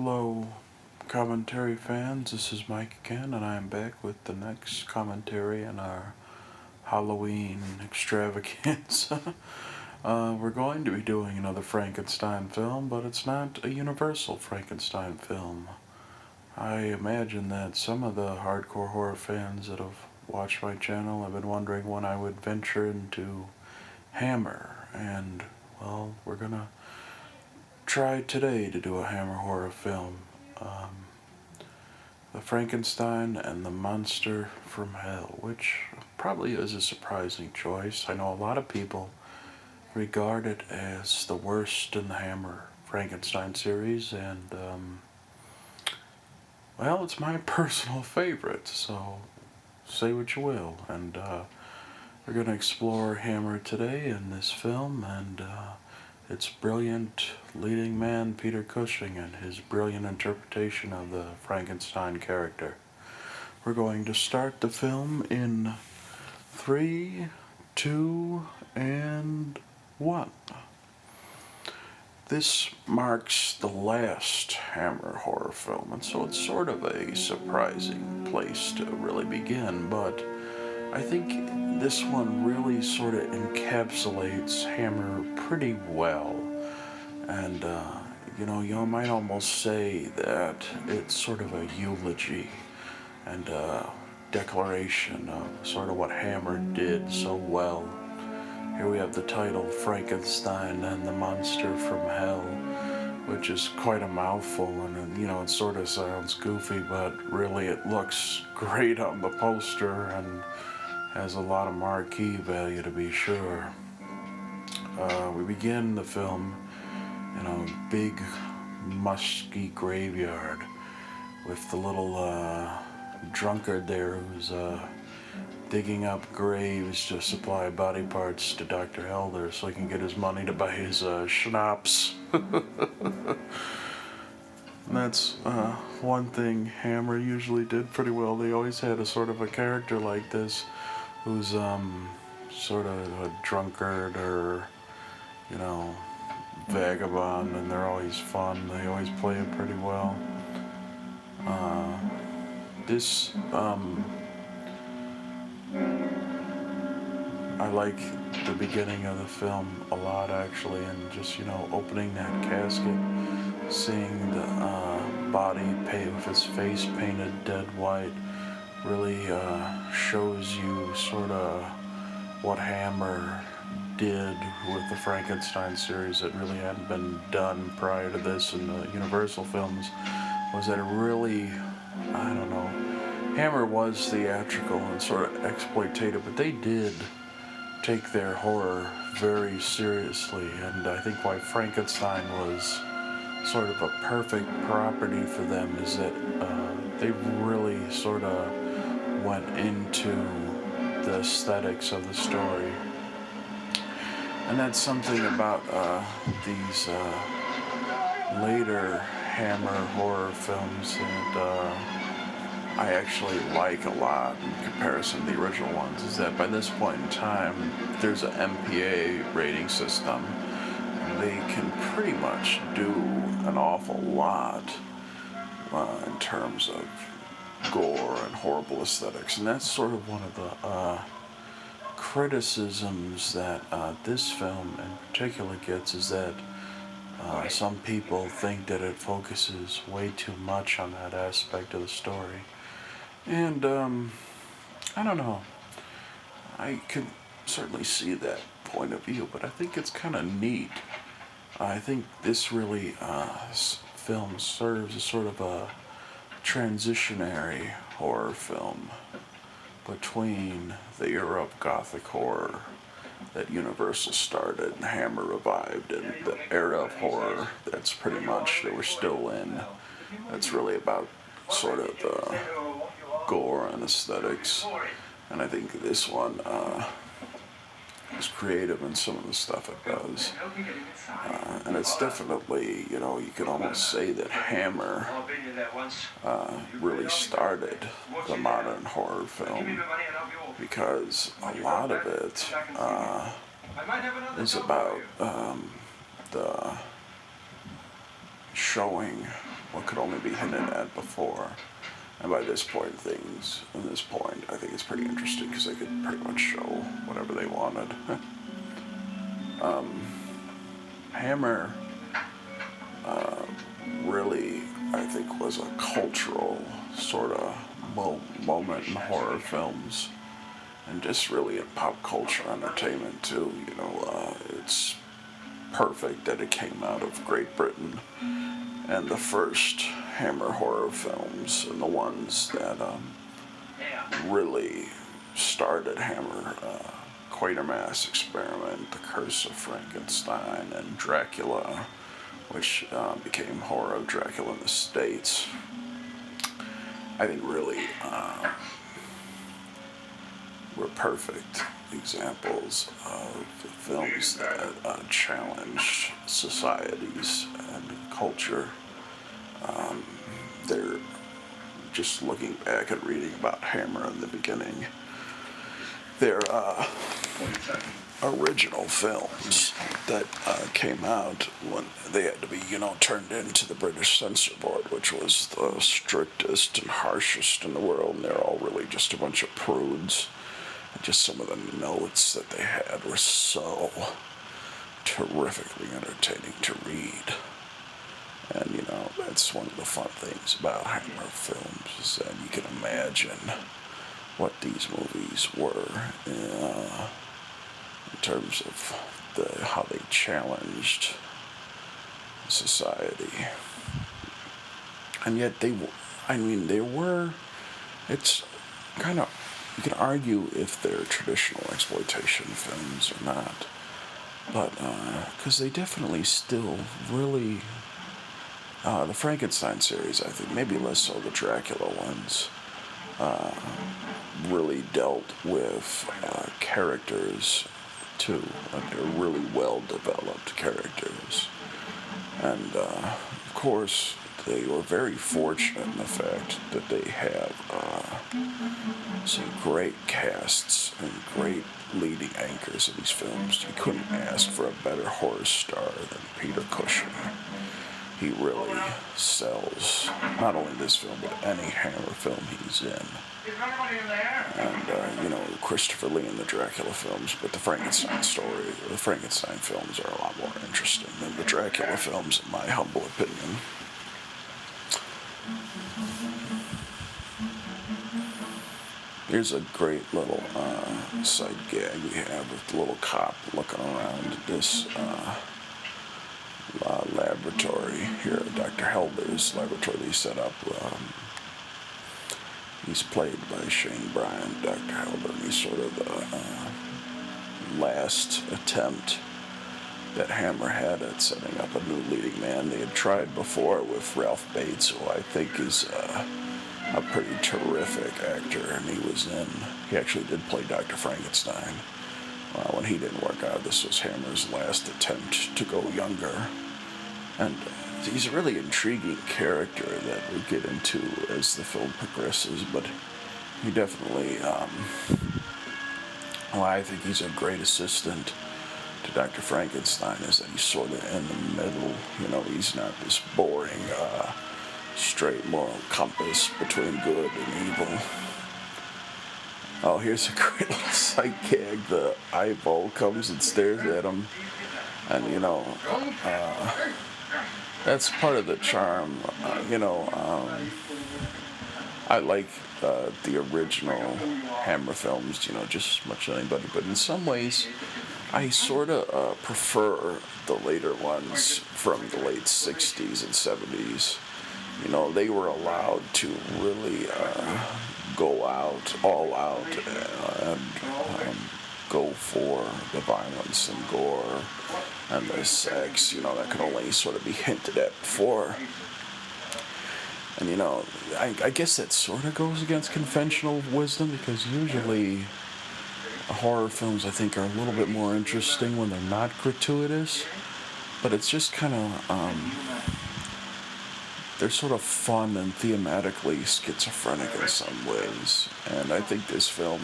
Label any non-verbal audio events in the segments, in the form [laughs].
Hello, commentary fans. This is Mike again, and I am back with the next commentary in our Halloween extravaganza. [laughs] uh, we're going to be doing another Frankenstein film, but it's not a universal Frankenstein film. I imagine that some of the hardcore horror fans that have watched my channel have been wondering when I would venture into Hammer, and well, we're gonna try today to do a Hammer horror film. Um, the Frankenstein and the Monster from Hell, which probably is a surprising choice. I know a lot of people regard it as the worst in the Hammer Frankenstein series, and um, well, it's my [laughs] personal favorite, so say what you will. And uh, we're going to explore Hammer today in this film, and uh, its brilliant leading man, Peter Cushing, and his brilliant interpretation of the Frankenstein character. We're going to start the film in three, two, and one. This marks the last Hammer horror film, and so it's sort of a surprising place to really begin, but I think this one really sort of encapsulates Hammer pretty well. And, uh, you know, you might almost say that it's sort of a eulogy and a declaration of sort of what Hammer did so well here we have the title Frankenstein and the Monster from Hell, which is quite a mouthful, and you know, it sort of sounds goofy, but really it looks great on the poster and has a lot of marquee value to be sure. Uh, we begin the film in a big, musky graveyard with the little uh, drunkard there who's uh, digging up graves to supply body parts to Dr. Helder so he can get his money to buy his uh, schnapps. [laughs] that's uh, one thing Hammer usually did pretty well. They always had a sort of a character like this who's um, sort of a drunkard or, you know, vagabond, and they're always fun. They always play it pretty well. Uh, this um, I like the beginning of the film a lot actually, and just you know opening that casket, seeing the uh, body paint with his face painted dead white, really uh, shows you sort of what Hammer did with the Frankenstein series that really hadn't been done prior to this in the Universal films. Was that it really, I don't know Hammer was theatrical and sort of exploitative, but they did take their horror very seriously, and I think why Frankenstein was sort of a perfect property for them is that uh, they really sort of went into the aesthetics of the story. And that's something about uh, these uh, later Hammer horror films that uh, I actually like a lot in comparison to the original ones is that by this point in time, there's an MPA rating system. And they can pretty much do an awful lot uh, in terms of gore and horrible aesthetics. And that's sort of one of the uh, criticisms that uh, this film in particular gets is that uh, some people think that it focuses way too much on that aspect of the story. And, um, I don't know. I could certainly see that point of view, but I think it's kind of neat. I think this really, uh, film serves as sort of a transitionary horror film between the era of gothic horror that Universal started and Hammer revived and the era of horror that's pretty much that we're still in. That's really about sort of the gore and aesthetics. And I think this one uh, is creative in some of the stuff it does. Uh, and it's definitely, you know, you could almost say that Hammer uh, really started the modern horror film because a lot of it uh, is about um, the showing what could only be hinted at before. And by this point, things, at this point, I think it's pretty interesting because they could pretty much show whatever they wanted. [laughs] um, Hammer uh, really, I think, was a cultural sort of mo- moment in horror films and just really in pop culture entertainment too. You know, uh, it's perfect that it came out of Great Britain and the first Hammer horror films and the ones that um, really started Hammer. Uh, Quatermass Experiment, The Curse of Frankenstein, and Dracula, which uh, became Horror of Dracula in the States. I think really uh, were perfect examples of films that uh, challenged societies and culture. Um, they're just looking back and reading about Hammer in the beginning. They're uh, original films that uh, came out when they had to be, you know, turned into the British Censor Board, which was the strictest and harshest in the world, and they're all really just a bunch of prudes. And just some of the notes that they had were so terrifically entertaining to read. And, you know, that's one of the fun things about Hammer films is that you can imagine what these movies were. Uh, in terms of the how they challenged society. And yet they, I mean, they were. It's kind of you can argue if they're traditional exploitation films or not, but because uh, they definitely still really. Uh, the Frankenstein series, I think, maybe less so the Dracula ones, uh, really dealt with uh, characters too. And they're really well developed characters. And uh, of course, they were very fortunate in the fact that they have uh, some great casts and great leading anchors in these films. You couldn't ask for a better horror star than Peter Cushing he really sells not only this film but any Hammer film he's in. And uh, you know Christopher Lee in the Dracula films, but the Frankenstein story, the Frankenstein films are a lot more interesting than the Dracula films, in my humble opinion. Here's a great little uh, side gag we have with the little cop looking around this. Uh, uh, laboratory here, Dr. Helder's laboratory he set up. Um, he's played by Shane Bryant, Dr. Helder, he's sort of the uh, last attempt that Hammer had at setting up a new leading man. They had tried before with Ralph Bates, who I think is uh, a pretty terrific actor, and he was in, he actually did play Dr. Frankenstein. Uh, when he didn't work out, this was Hammer's last attempt to go younger. And he's a really intriguing character that we'll get into as the film progresses, but he definitely, um, well, I think he's a great assistant to Dr. Frankenstein, is that he's sort of in the middle. You know, he's not this boring, uh, straight moral compass between good and evil. Oh, here's a [laughs] great little sight gag. The eyeball comes and stares at him. And, you know, uh, that's part of the charm. Uh, you know, um, I like uh, the original Hammer films, you know, just as much as anybody. But in some ways, I sort of uh, prefer the later ones from the late 60s and 70s. You know, they were allowed to really uh, go out, all out, and um, go for the violence and gore and the sex, you know, that could only sort of be hinted at before. And you know, I, I guess that sort of goes against conventional wisdom because usually horror films, I think, are a little bit more interesting when they're not gratuitous. But it's just kind of, um, they're sort of fun and thematically schizophrenic in some ways. And I think this film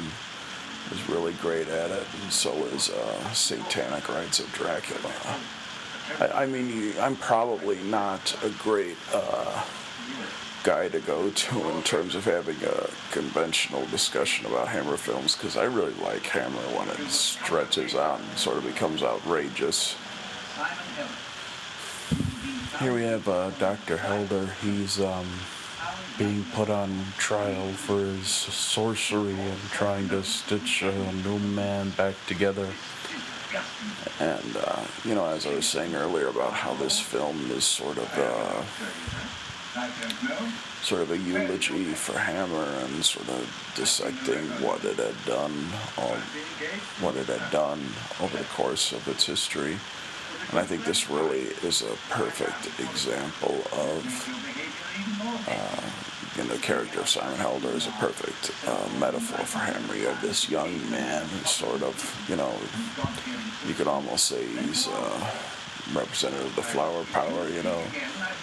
is really great at it, and so is uh, Satanic Rites of Dracula. I, I mean, I'm probably not a great uh, guy to go to in terms of having a conventional discussion about Hammer films because I really like Hammer when it stretches out and sort of becomes outrageous. Here we have uh, Dr. Helder. He's um, being put on trial for his sorcery and trying to stitch a new man back together. And, uh, you know, as I was saying earlier about how this film is sort of, uh, sort of a eulogy for Hammer and sort of dissecting what it had done, or what it had done over the course of its history. And I think this really is a perfect example of, uh, you know, the character of Simon Helder is a perfect uh, metaphor for Henry. Have this young man who's sort of, you know, you could almost say he's uh, representative of the flower power, you know,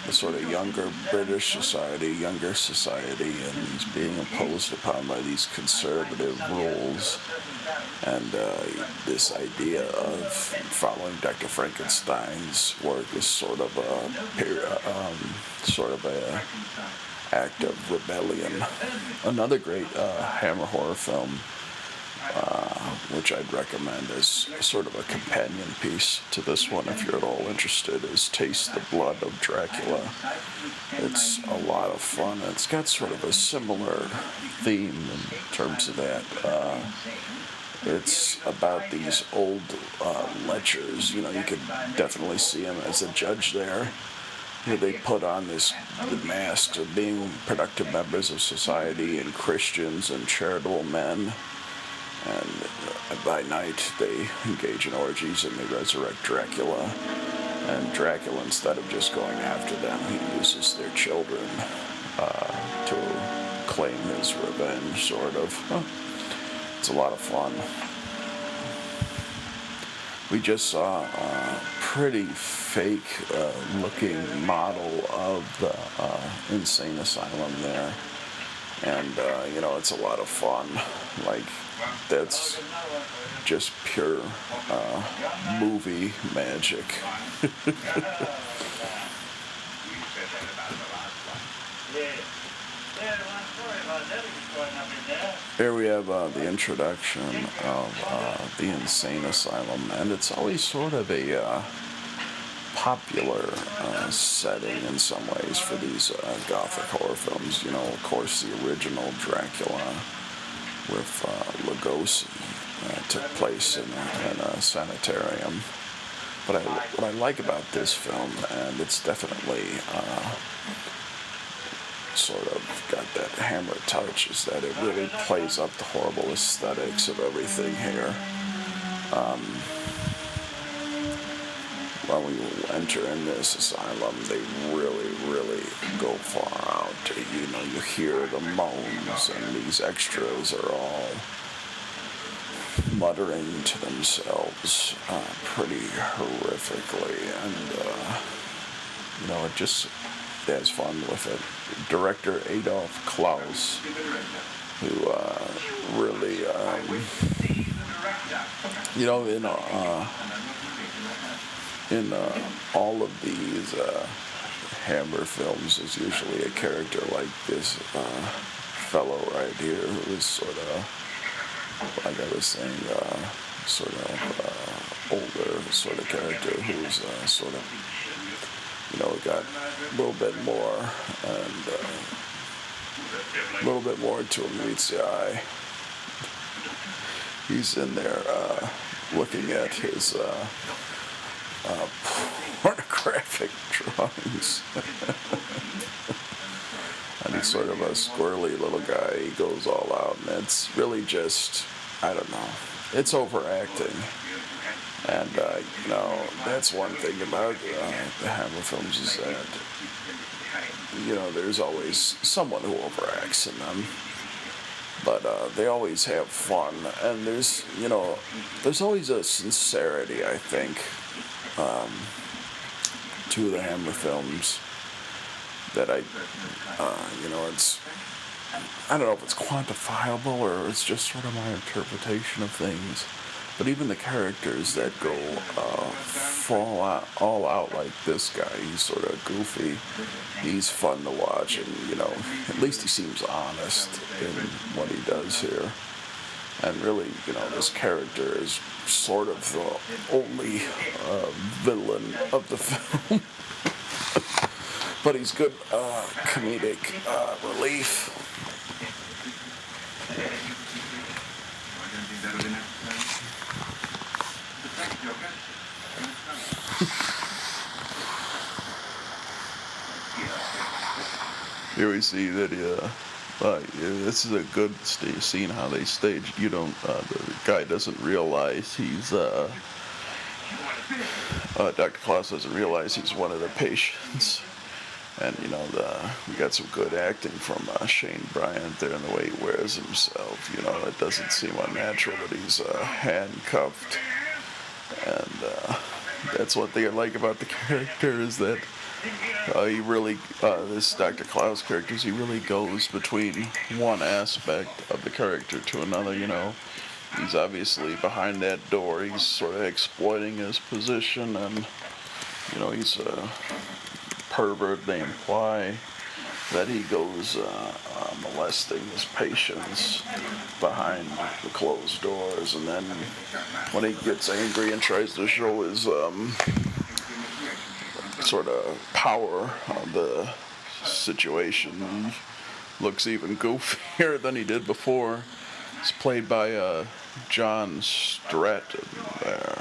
the sort of younger British society, younger society, and he's being imposed upon by these conservative rules. And uh, this idea of following Dr. Frankenstein's work is sort of a um, sort of a act of rebellion. Another great uh, Hammer horror film uh, which I'd recommend as sort of a companion piece to this one if you're at all interested, is Taste the Blood of Dracula. It's a lot of fun. It's got sort of a similar theme in terms of that. Uh, it's about these old uh, lechers. You know, you could definitely see him as a judge there. Where they put on this the masks of being productive members of society and Christians and charitable men and uh, by night they engage in orgies and they resurrect Dracula. And Dracula, instead of just going after them, he uses their children uh, to claim his revenge, sort of. Huh. It's a lot of fun. We just saw a pretty fake uh, looking model of the uh, insane asylum there. And, uh, you know, it's a lot of fun. Like, that's just pure uh, movie magic. [laughs] Here we have uh, the introduction of uh, the insane asylum, and it's always sort of a uh, popular uh, setting in some ways for these uh, gothic horror films. You know, of course, the original Dracula with uh, Lugosi took place in a, in a sanitarium. But I, what I like about this film, and it's definitely sort of got that hammer touch, is that it really plays up the horrible aesthetics of everything here. Um, when we enter in this asylum, they really, really go far out. You know, you hear the moans, and these extras are all muttering to themselves uh, pretty horrifically, and uh, you know, it just has fun with it. Director Adolf Klaus, who uh, really, um, you know, in uh, in uh, all of these uh, Hammer films, is usually a character like this uh, fellow right here who is sort of, like I was saying, uh, sort of uh, older sort of character who's uh, sort of, you know, got a little bit more and a little bit more to him meets the eye. He's in there looking at his uh, pornographic [laughs] drawings. [laughs] and he's sort of a squirrely little guy. He goes all out, and it's really just, I don't know, it's overacting. And, uh, you know, that's one thing about uh, the Hammer films is that, you know, there's always someone who overacts in them but uh, they always have fun and there's you know there's always a sincerity i think um, of the Hammer films that I, uh, you know, it's, I don't know if it's quantifiable or it's just sort of my interpretation of things. But even the characters that go uh, fall out, all out like this guy, he's sort of goofy. He's fun to watch, and you know, at least he seems honest in what he does here. And really, you know, this character is sort of the only uh, villain of the [laughs] film. but he's good uh, comedic uh, relief. Here we see that. Uh, this is a good st- scene how they staged. You don't, uh, the guy doesn't realize he's, uh, uh, Dr. Klaus doesn't realize he's one of the patients. And, you know, the, we got some good acting from uh, Shane Bryant there in the way he wears himself. You know, it doesn't seem unnatural that he's uh, handcuffed. And that's what they like about the [laughs] character is that uh, he really, uh, this Dr. Klaus character, he really goes between one aspect of the character to another, you know. He's obviously behind that door, he's sort of exploiting his position, and, you know, he's a pervert. They imply that he goes uh, uh, molesting his patients behind the closed doors, and then when he gets angry and tries to show his um, sort of power on the situation. He looks even goofier [laughs] than he did before. It's played by uh, John Stratton there,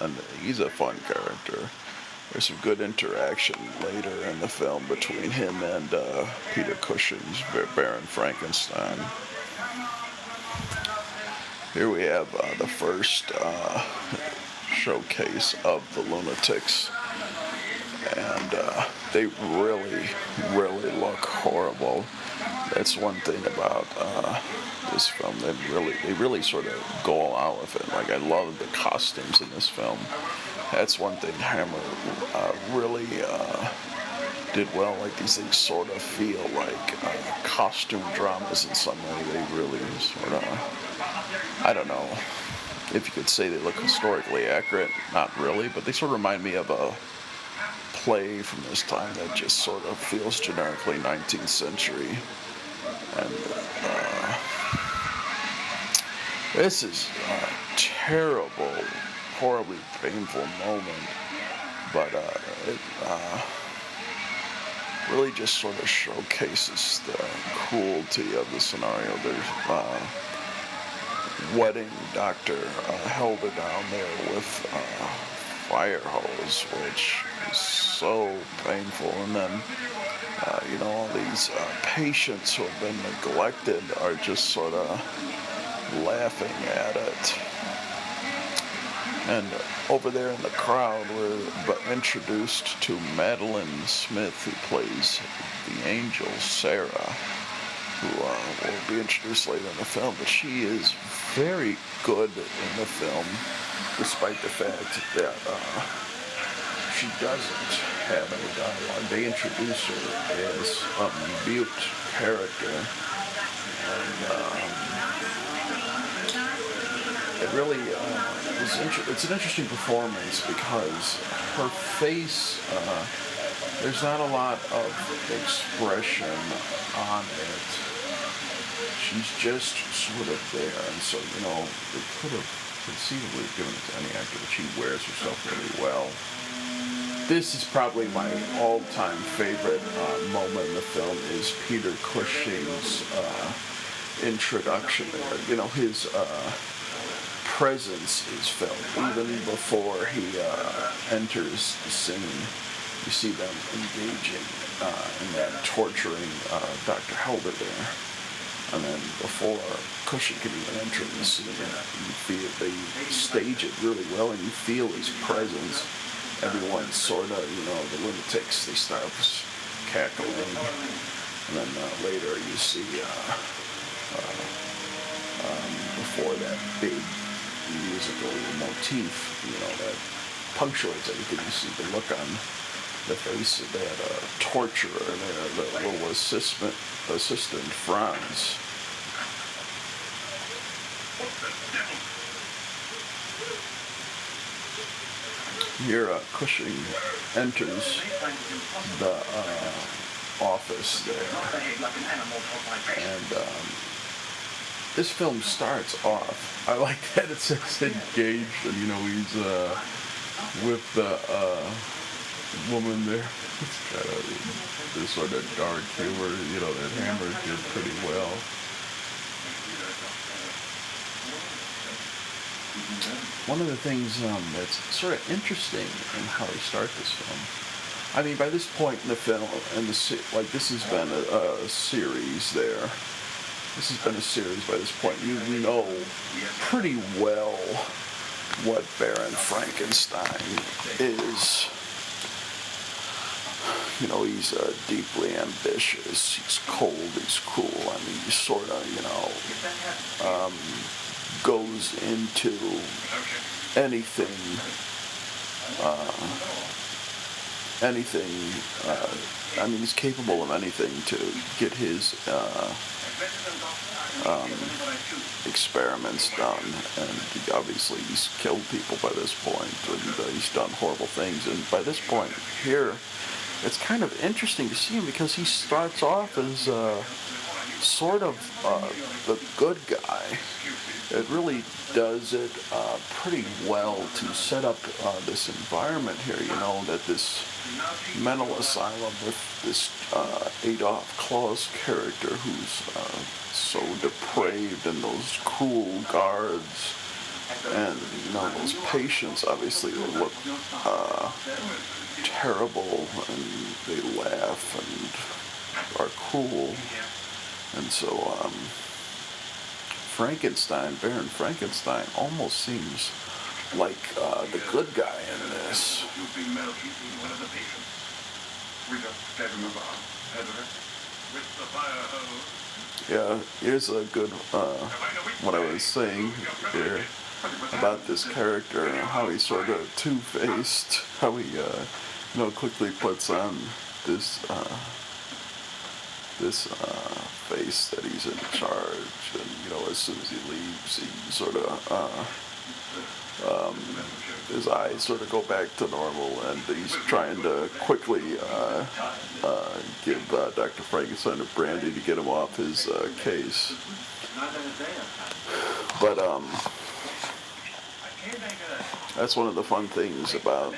and he's a fun character. There's some good interaction later in the film between him and uh, Peter Cushing's Baron Frankenstein. Here we have uh, the first uh, showcase of the lunatics and uh, they really, really look horrible. That's one thing about uh, this film. They really, they really sort of go all out with it. Like I love the costumes in this film. That's one thing Hammer uh, really uh, did well. Like these things sort of feel like uh, costume dramas in some way. They really sort of, I don't know if you could say they look historically accurate. Not really, but they sort of remind me of a play from this time that just sort of feels generically 19th century. And uh, this is a terrible, horribly painful moment, but uh, it uh, really just sort of showcases the cruelty of the scenario. There's uh, wedding Dr. Uh, Helder down there with uh, fire hose, which so painful. And then, uh, you know, all these uh, patients who have been neglected are just sort of laughing at it. And over there in the crowd, we're introduced to Madeline Smith, who plays the angel Sarah, who uh, will be introduced later in the film. But she is very good in the film, despite the fact that uh, she doesn't have any dialogue. They introduce her as a mute character. And um, it really uh, is inter- it's an interesting performance because her face, uh, there's not a lot of expression on it. She's just sort of there. And so, you know, they could have conceivably given it to any actor, but she wears herself really well this is probably my all-time favorite uh, moment in the film is Peter Cushing's uh, introduction there. You know, his uh, presence is felt even before he uh, enters the scene. You see them engaging uh, in that torturing uh, Dr. Helder there. And then before Cushing can even enter the scene, you feel they stage it really well, and you feel his presence everyone sort of, you know, the lunatics, they start cackling. And then uh, later you see, uh, uh, um, before that big musical motif, you know, that punctuates everything, you see the look on the face of that torturer there, the little assistant, assistant Franz. Uh, Cushing enters the uh, office there, and um, this film starts off. I like that it says engaged, and you know he's uh, with the uh, woman there. It's kind of this sort of dark humor, you know, that Hammer did pretty well. One of the things um, that's sort of interesting in how they start this film. I mean, by this point in the film, and the se- like, this has been a, a series there. This has been a series by this point. You know pretty well what Baron Frankenstein is. You know, he's uh, deeply ambitious. He's cold. He's cruel. I mean, he's sort of, you know, um, goes into anything, uh, anything. Uh, I mean, he's capable of anything to get his uh, um, experiments done. And obviously, he's killed people by this point, and uh, he's done horrible things. And by this point here, it's kind of interesting to see him because he starts off as uh, sort of uh, the good guy it really does it uh, pretty well to set up uh, this environment here, you know, that this mental asylum with this uh, Adolf Klaus character who's uh, so depraved and those cruel guards and, you know, those patients, obviously, look uh, terrible and they laugh and are cruel. And so, um, Frankenstein, Baron Frankenstein, almost seems like uh, the good guy in this. Yeah, here's a good, uh, what I was saying here about this character, and how he's sort of two-faced, how he, uh, you know, quickly puts on this, uh, this uh, face that he's in charge, and you know, as soon as he leaves, he sort of uh, um, his eyes sort of go back to normal, and he's trying to quickly uh, uh give uh, Dr. Frankenstein a brandy to get him off his uh, case. But um, that's one of the fun things about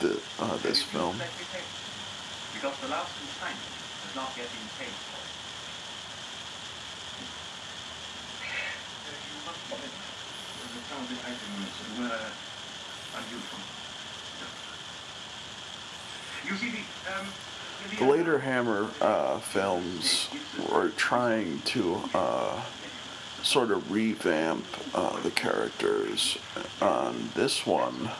the, this film because the last consignment has not yet been paid for. Some of the items were unusual. You see, the, um, the later Hammer uh, films were trying to uh, sort of revamp uh, the characters. On this one,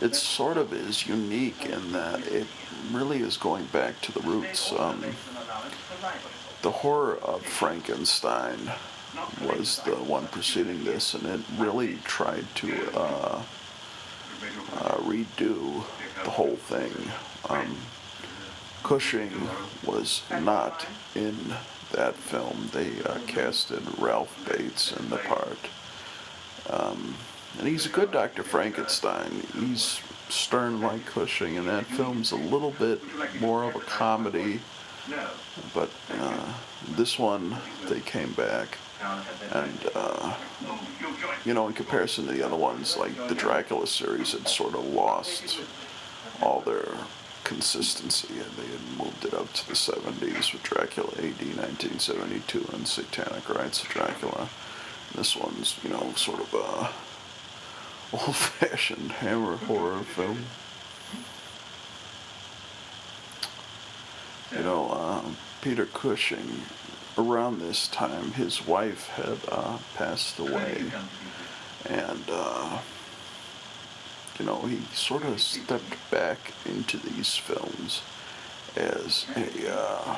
it sort of is unique in that it really is going back to the roots. Um, the horror of Frankenstein was the one preceding this, and it really tried to uh, uh, redo the whole thing. Um, Cushing was not in that film. They uh, casted Ralph Bates in the part. Um, and he's a good Dr. Frankenstein. He's stern like Cushing, and that film's a little bit more of a comedy. But uh, this one, they came back. And, uh, you know, in comparison to the other ones, like the Dracula series had sort of lost all their consistency and they had moved it up to the 70s with Dracula AD 1972 and Satanic Rites of Dracula. This one's, you know, sort of a old-fashioned hammer horror film. You know, uh, Peter Cushing, around this time, his wife had uh, passed away, and uh, you know, he sort of stepped back into these films as a, uh,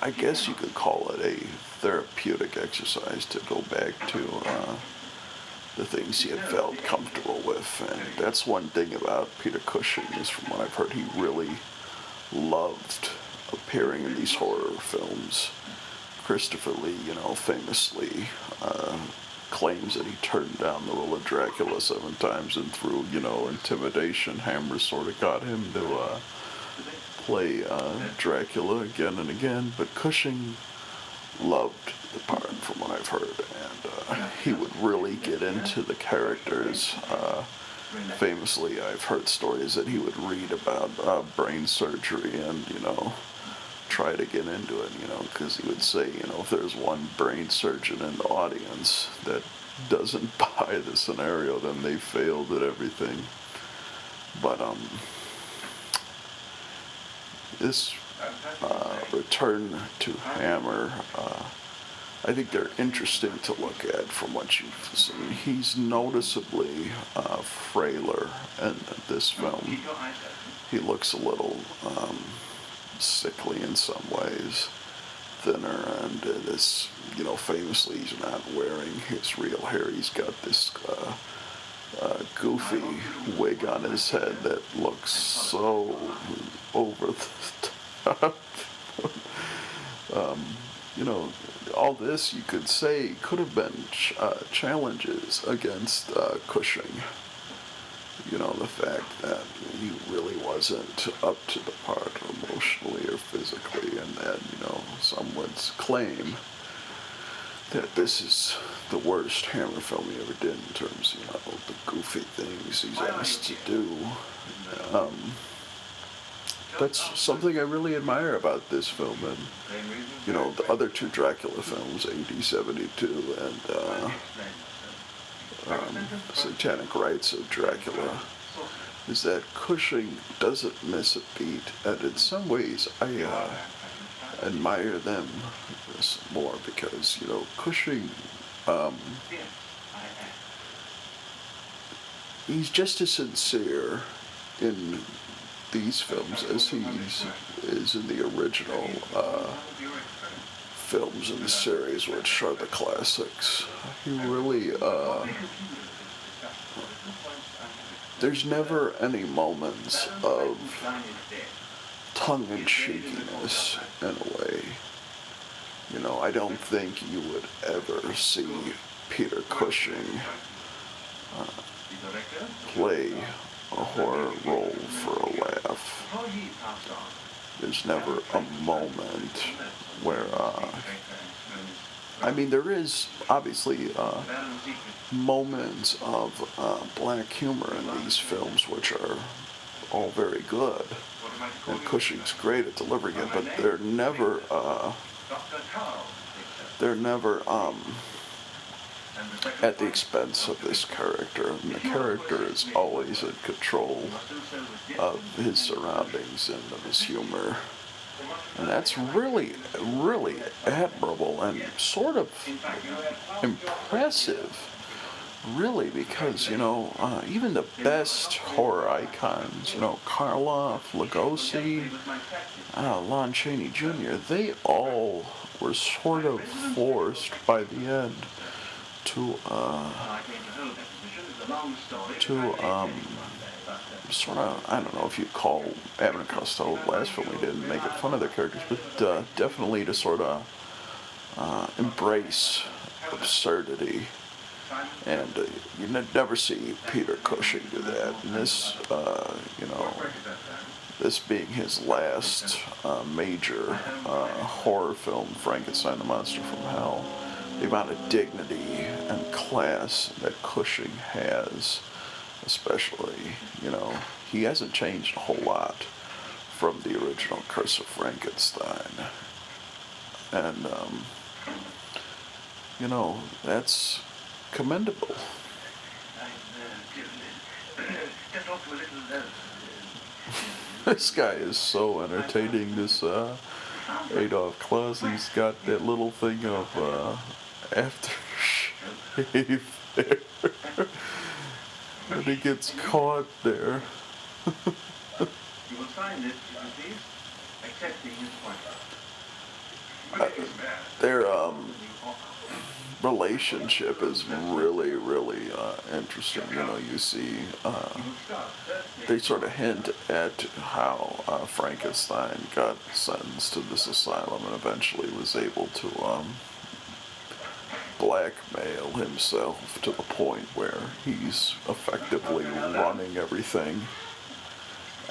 I guess you could call it a therapeutic exercise to go back to uh, the things he had felt comfortable with. And that's one thing about Peter Cushing is from what I've heard, he really loved appearing in these horror films. Christopher Lee, you know, famously uh, claims that he turned down the role of Dracula seven times, and through you know intimidation, Hammer sort of got him to uh, play uh, Dracula again and again. But Cushing loved part, from what I've heard, and uh, he would really get into the characters. Uh, famously, I've heard stories that he would read about uh, brain surgery and you know try to get into it, you know, because he would say, you know, if there's one brain surgeon in the audience that doesn't [laughs] buy the scenario, then they failed at everything. But um, this uh, return to Hammer, uh, I think they're interesting to look at from what you've seen. He's noticeably uh, frailer in this film. He looks a little. Um, sickly in some ways, thinner, and uh, this, you know, famously he's not wearing his real hair. He's got this uh, uh, goofy wig on his head that looks so over the [laughs] top. um, you know, all this you could say could have been ch- uh, challenges against uh, Cushing you know, the fact that he really wasn't up to the part emotionally or physically, and that, you know, some would claim that this is the worst Hammer film he ever did in terms, of, you know, the goofy things he's asked to do. Um, that's something I really admire about this film, and you know, the other two Dracula films, AD 72 and uh, um, Satanic Rites of Dracula is that Cushing doesn't miss a beat, and in some ways I uh, admire them more because you know Cushing, um, he's just as sincere in these films as he is in the original uh, films in the series, which are the classics. He really, uh, there's never any moments of tongue-in-cheekiness in a way. You know, I don't think you would ever see Peter Cushing uh, play a horror role for a laugh. There's never a moment where, uh, I mean, there is obviously uh, moments of uh, black humor in these films, which are all very good, and Cushing's great at delivering it, but they're never, uh, they're never um, at the expense of this character, and the character is always in control of his surroundings and of his humor. And that's really, really admirable and sort of impressive, really, because, you know, uh, even the best horror icons, you know, Karloff, Lugosi, uh, Lon Chaney Jr., they all were sort of forced by the end to, uh, to, um, sort of, I don't know if you'd call Abbott and Costello last film we did making fun of their characters, but uh, definitely to sort of uh, embrace absurdity. And uh, you n- never see Peter Cushing do that. And this, uh, you know, this being his last uh, major uh, horror film, Frankenstein the Monster from Hell, the amount of dignity and class that Cushing has especially, you know, he hasn't changed a whole lot from the original Curse of Frankenstein. And, um, you know, that's commendable. [laughs] this guy is so entertaining, this uh, Adolf Klaus. He's got that little thing of uh, aftershave [laughs] there. and he gets caught there. You will sign this, please, accepting his appointment. Their um, relationship is really, really uh, interesting. You know, you see, uh, they sort of hint at how uh, Frankenstein got sentenced to this asylum and eventually was able to um, blackmail himself to the point where he's effectively running everything.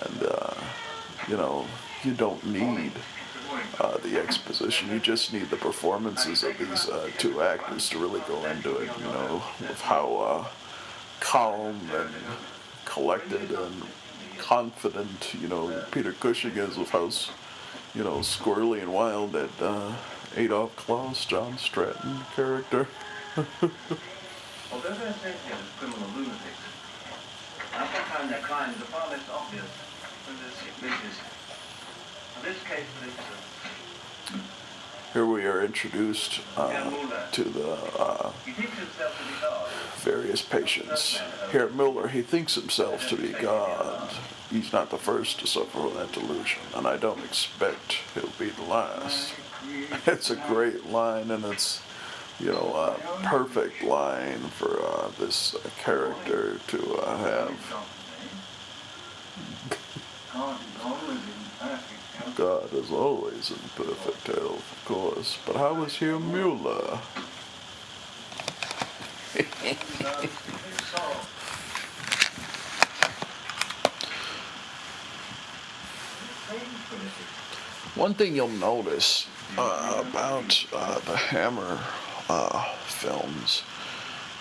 And, uh, you know, you don't need uh, the exposition. You just need the performances of these uh, two actors to really go into it, you know, with how uh, calm and collected and confident, you know, Peter Cushing is with how, you know, squirrely and wild that uh, Adolf Klaus, John Stratton character. [laughs] Although they're said here as criminal lunatics, I often find their crimes are far less obvious than their sick wishes. In this case, this, uh, Here we are introduced uh, to the uh, he thinks himself to be God. various patients. Here at Miller, he thinks himself to be God. He's not the first to suffer from that delusion, and I don't expect he'll be the last. [laughs] It's a great line, and it's, you know, a perfect line for uh, this uh, character to uh, have. [laughs] God is always in perfect health, of course, but how is here Mueller? [laughs] One thing you'll notice uh, about uh, the Hammer uh, films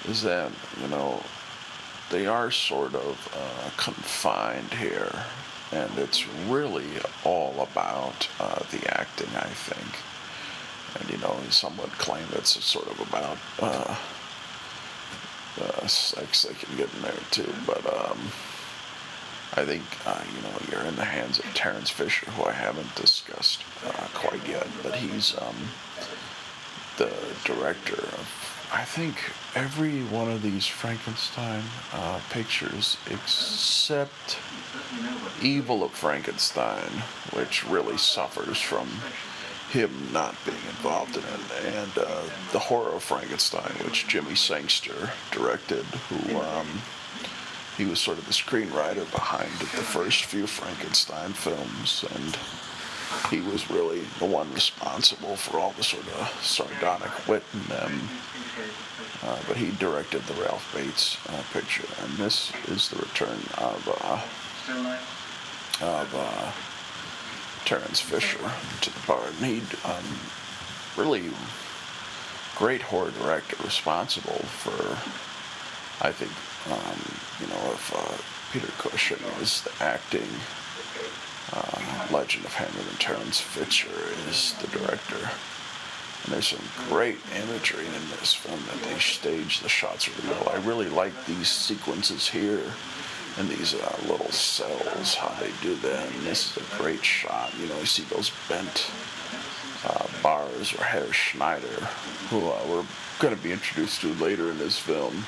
is that, you know, they are sort of uh, confined here, and it's really all about uh, the acting, I think. And, you know, some would claim it's sort of about uh, sex they can get in there too, but um, I think uh, you know you're in the hands of Terrence Fisher, who I haven't discussed uh, quite yet, but he's um, the director of I think every one of these Frankenstein uh, pictures except Evil of Frankenstein, which really suffers from him not being involved in it, and uh, the horror of Frankenstein, which Jimmy Sangster directed, who um, he was sort of the screenwriter behind the first few Frankenstein films, and he was really the one responsible for all the sort of sardonic wit in them. Uh, but he directed the Ralph Bates uh, picture, and this is the return of uh, of uh, Terrence Fisher to the part. And he um, really great horror director, responsible for, I think, um, you know, if uh, Peter Cushing is the acting uh, legend of Hammer, then Terrence Fisher is the director. And there's some great imagery in this film that they stage the shots really well. I really like these sequences here and these uh, little cells, how they do. And this is a great shot. You know, you see those bent uh, bars or Herr Schneider, who uh, we're going to be introduced to later in this film.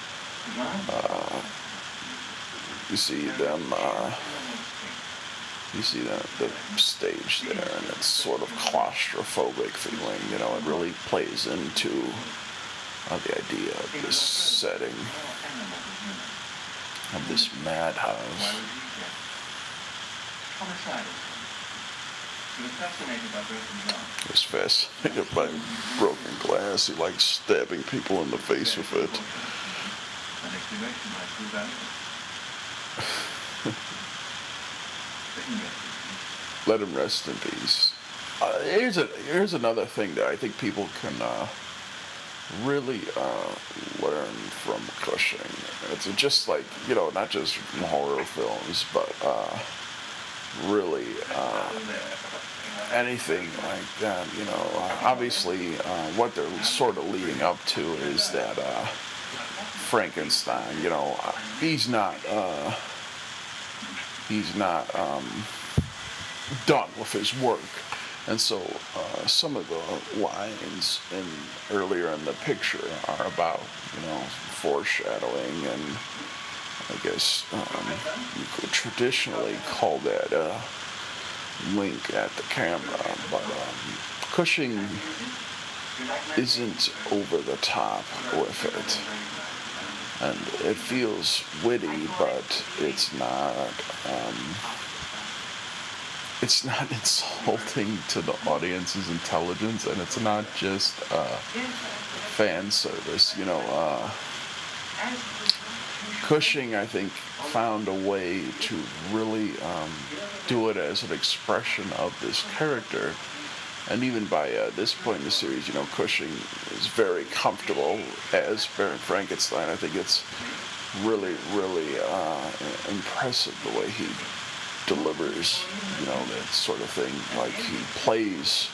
Uh, you see them. Uh, you see the, the stage there, and it's sort of claustrophobic feeling. You know, it really plays into uh, the idea of this setting of this madhouse. why was he here? Homicidal. He was fascinated by broken glass. He was fascinated by broken glass. He likes stabbing people in the face with it. But. Let him rest in peace. Uh, here's a here's another thing that I think people can uh, really uh, learn from Cushing. It's just like you know, not just horror films, but uh, really uh, anything like that. You know, obviously, uh, what they're sort of leading up to is that Frankenstein. You know, uh, he's not. Uh, he's not. Um, done with his work. And so uh, some of the lines in earlier in the picture are about, you know, foreshadowing and I guess um, you could traditionally call that a wink at the camera, but um, Cushing isn't over the top with it. And it feels witty, but it's not. Um, it's not [laughs] insulting to the audience's intelligence, and it's not just uh, fan service. You know, uh, Cushing, I think, found a way to really um, do it as an expression of this character. And even by uh, this point in the series, you know, Cushing is very comfortable as Baron Frankenstein. I think it's really, really uh, impressive the way he delivers, you know, that sort of thing. Like he plays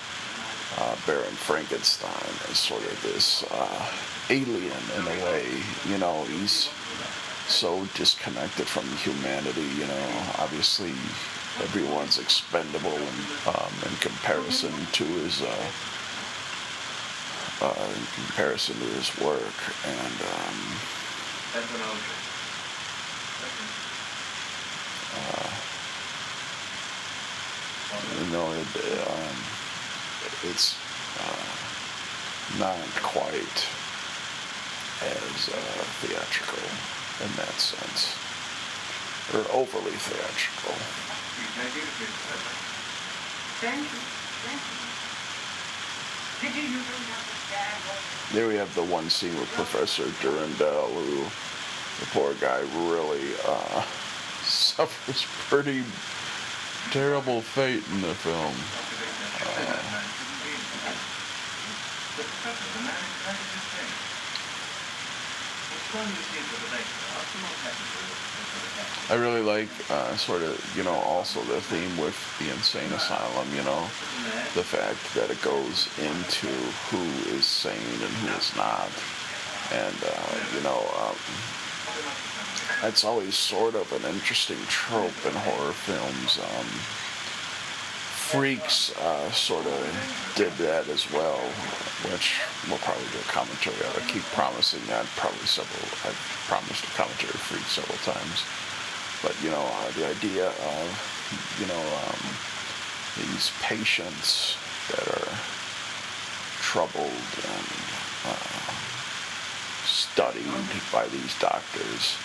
uh, Baron Frankenstein as sort of this uh, alien in a way. You know, he's so disconnected from humanity. You know, obviously everyone's expendable in, um, in comparison to his. Uh, uh, in comparison to his work, and um, uh, you know, it, um, it's uh, not quite as uh, theatrical in that sense, or overly theatrical. Thank you. Thank you. Did you really understand what There we have the one scene with Professor Durendel, who the poor guy really uh, [laughs] suffers pretty terrible fate in the film. I really like uh, sort of, you know, also the theme with the insane asylum, you know, the fact that it goes into who is sane and who is not. And, uh, you know, um, that's always sort of an interesting trope in horror films. Um, Freaks uh, sort of did that as well, which we'll probably do a commentary on. I keep promising that probably several, I've promised a commentary of Freaks several times. But, you know, uh, the idea of, you know, um, these patients that are troubled and uh, studied by these doctors,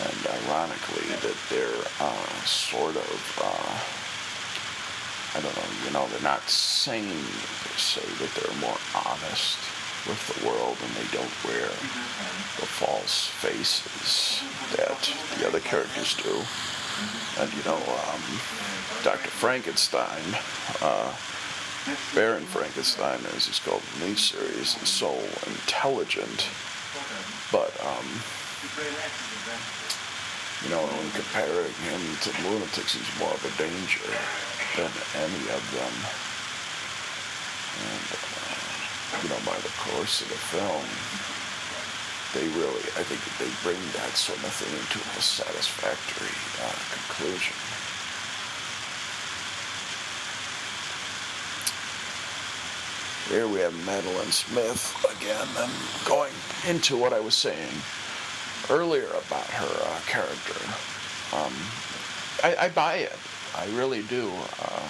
and ironically, that they're uh, sort of, uh, I don't know, you know, they're not sane per se, but they're more honest with the world and they don't wear the false faces that the other characters do. And, you know, um, Dr. Frankenstein, uh, Baron Frankenstein, as he's called in these series, is so intelligent, but, um, you know, when comparing him to lunatics, he's more of a danger than any of them. And, uh, you know, by the course of the film, they really, I think they bring that sort of thing into a satisfactory uh, conclusion. Here we have Madeline Smith again, and going into what I was saying earlier about her uh, character. Um, I, I buy it. I really do. Uh,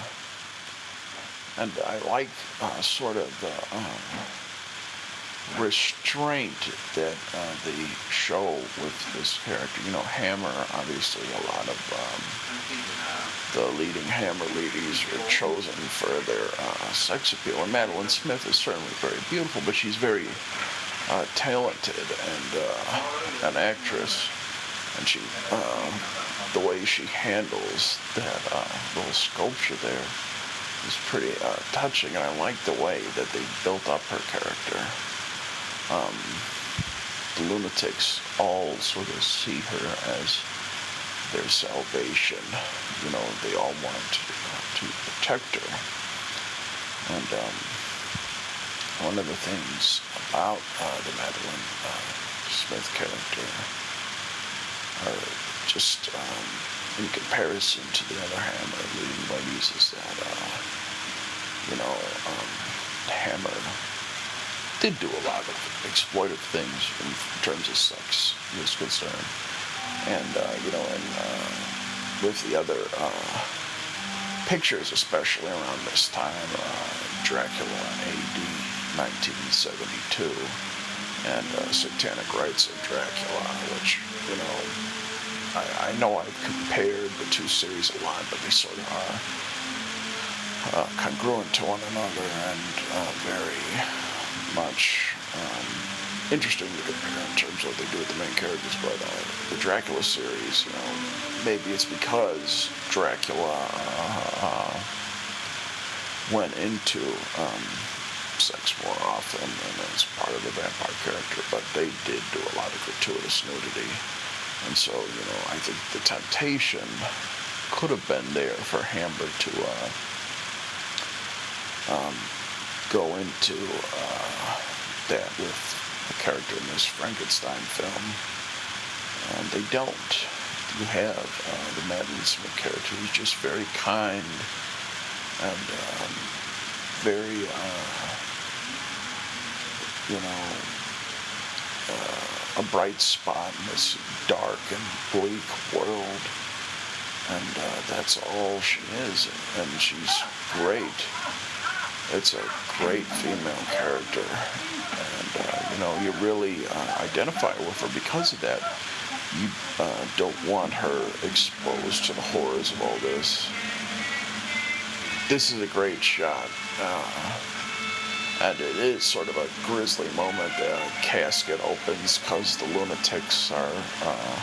and I like uh, sort of the um, restraint that uh, they show with this character. You know, Hammer, obviously, a lot of um, the leading Hammer ladies are chosen for their uh, sex appeal. And Madeline Smith is certainly very beautiful, but she's very uh, talented and uh, an actress. And she, uh, the way she handles that uh, little sculpture there is pretty uh, touching, and I like the way that they built up her character. Um, the lunatics all sort of see her as their salvation. You know, they all want to, to protect her. And um, one of the things about uh, the Madeline uh, Smith character are just um, in comparison to the other Hammer leading ladies is that, uh, you know, um, Hammer did do a lot of exploitive things in terms of sex is concerned. And, uh, you know, and uh, with the other uh, pictures, especially around this time, uh, Dracula AD 1972 and uh, Satanic Rites of Dracula, which, you know, I, I know I've compared the two series a lot, but they sort of are uh, congruent to one another and uh, very much um, interesting to compare in terms of what they do with the main characters. But uh, the Dracula series, you know, maybe it's because Dracula uh, went into um, sex more often and as part of the vampire character, but they did do a lot of gratuitous nudity. And so, you know, I think the temptation could have been there for Hammer to uh, um, go into uh, that with the character in this Frankenstein film. And they don't. You have uh, the Madeline Smith character who's just very kind and um, very, uh, you know, uh, a bright spot in this dark and bleak world. And uh, that's all she is. And she's great. It's a great female character. And, uh, you know, you really uh, identify with her because of that. You uh, don't want her exposed to the horrors of all this. This is a great shot. And it is sort of a grisly moment. The casket opens because the lunatics are uh,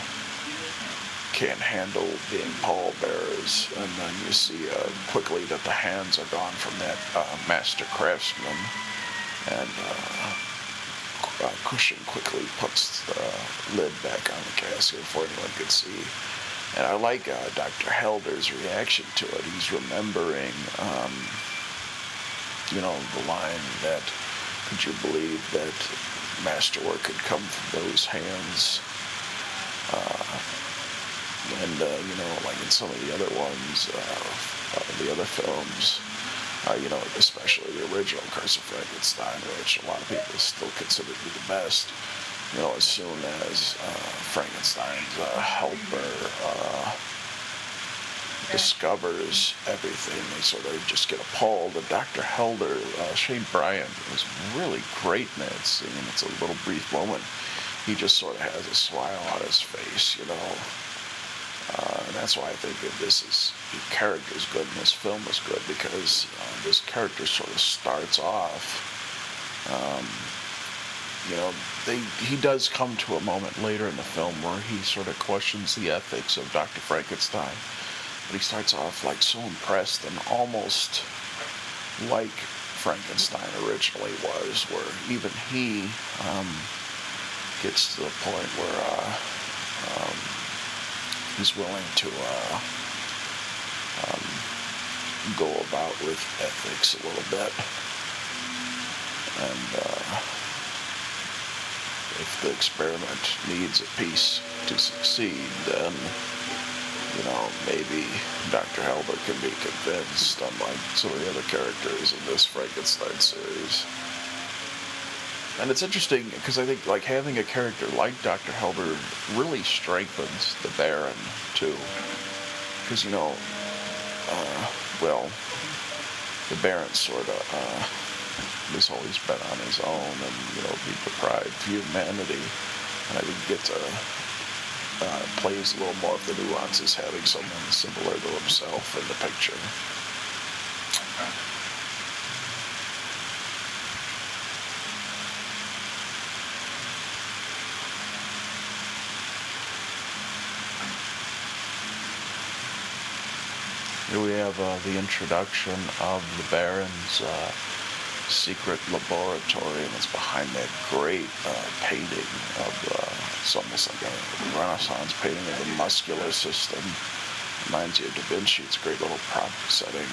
can't handle being pallbearers, and then you see uh, quickly that the hands are gone from that uh, master craftsman, and uh, Cushing quickly puts the lid back on the casket before anyone can see. And I like uh, Dr. Helder's reaction to it. He's remembering. Um, you know, the line that, could you believe that masterwork could come from those hands? Uh, and, uh, you know, like in some of the other ones, uh, uh, the other films, uh, you know, especially the original Curse of Frankenstein, which a lot of people still consider to be the best. You know, as soon as Frankenstein's helper discovers everything, they sort of just get appalled. And Dr. Helder, uh, Shane Bryant, was really great in that scene. It's a little brief moment. He just sort of has a smile on his face, you know. Uh, and that's why I think that this is the character is good and this film is good because uh, this character sort of starts off. Um, you know, they he does come to a moment later in the film where he sort of questions the ethics of Dr. Frankenstein but he starts off like so impressed and almost like Frankenstein originally was, where even he um, gets to the point where uh, um, he's willing to uh, um, go about with ethics a little bit. And uh, if the experiment needs a piece to succeed, then you know, maybe Dr. Helder can be convinced, unlike some of the other characters in this Frankenstein series. And it's interesting because I think like having a character like Dr. Helder really strengthens the Baron too. Because you know, uh, well, the Baron sort of uh, has always been on his own and you know be deprived of humanity, and I think get to uh, plays a little more of the nuances, having someone similar to himself in the picture. Here we have uh, the introduction of the Baron's uh, secret laboratory, and it's behind that great uh, painting of, uh, it's almost like a Renaissance painting of the muscular system. Reminds you of Da Vinci. It's a great little prop setting.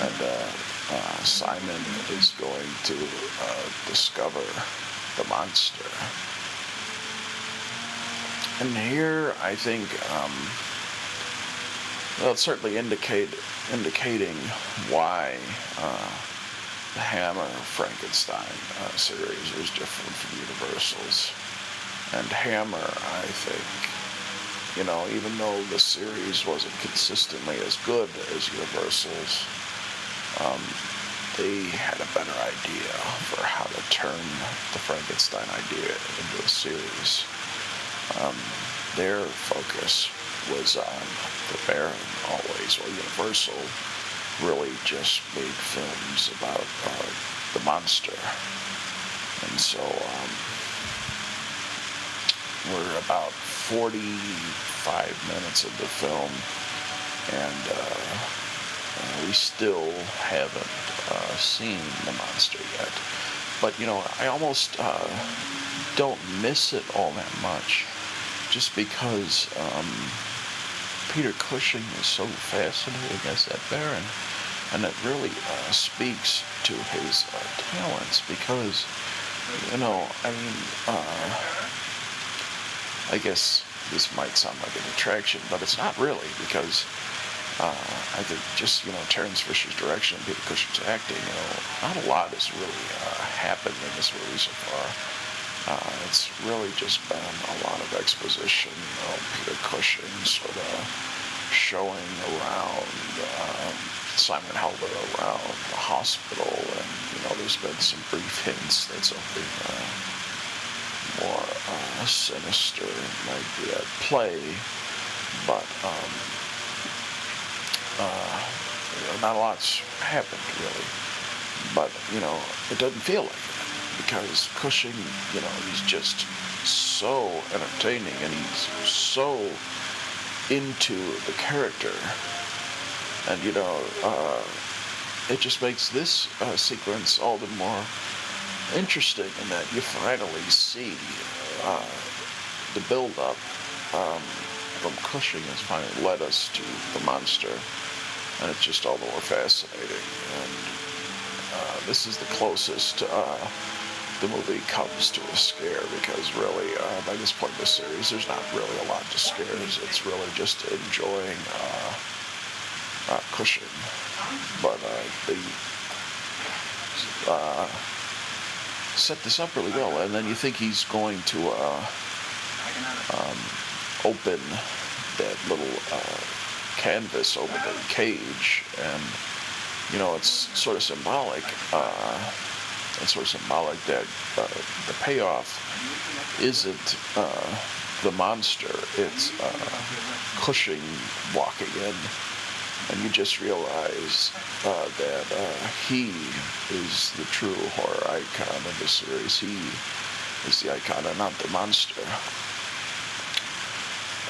And uh, uh Simon is going to uh, discover the monster. And here, I think, um, well, it's certainly indicate indicating why uh, Hammer Frankenstein uh, series is different from Universal's. And Hammer, I think, you know, even though the series wasn't consistently as good as Universal's, um, they had a better idea for how to turn the Frankenstein idea into a series. Um, their focus was on the Baron always, or Universal really just made films about uh, the monster. And so um, we're about 45 minutes of the film, and uh, we still haven't uh, seen the monster yet. But you know, I almost uh, don't miss it all that much, just because um, Peter Cushing is so fascinating as that Baron, and it really uh, speaks to his uh, talents because, you know, I mean, uh, I guess this might sound like an attraction, but it's not really because uh, I think just you know Terrence Fisher's direction, Peter Cushing's acting, you know, not a lot has really uh, happened in this movie so far. Uh, it's really just been a lot of exposition, you know, Peter Cushing sort of showing around um, Simon Helder around the hospital, and you know, there's been some brief hints that something uh, more uh, sinister might be at play, but um, uh, you know, not a lot's happened really. But you know, it doesn't feel like it because Cushing, you know, he's just so entertaining and he's so into the character, and you know, uh, it just makes this uh, sequence all the more interesting in that you finally see uh, the build-up um, from Cushing has finally led us to the monster, and it's just all the more fascinating. And uh, this is the closest uh, the movie comes to a scare because really, uh, by this point in the series, there's not really a lot to scares. It's really just enjoying uh, uh, Cushing, but uh, the uh, set this up really well, and then you think he's going to uh, um, open that little uh, canvas over the cage, and you know it's sort of symbolic. Sort of symbolic that uh, the payoff isn't uh, the monster; it's uh, Cushing walking in and you just realize uh, that uh, he is the true horror icon of the series. He is the icon and not the monster.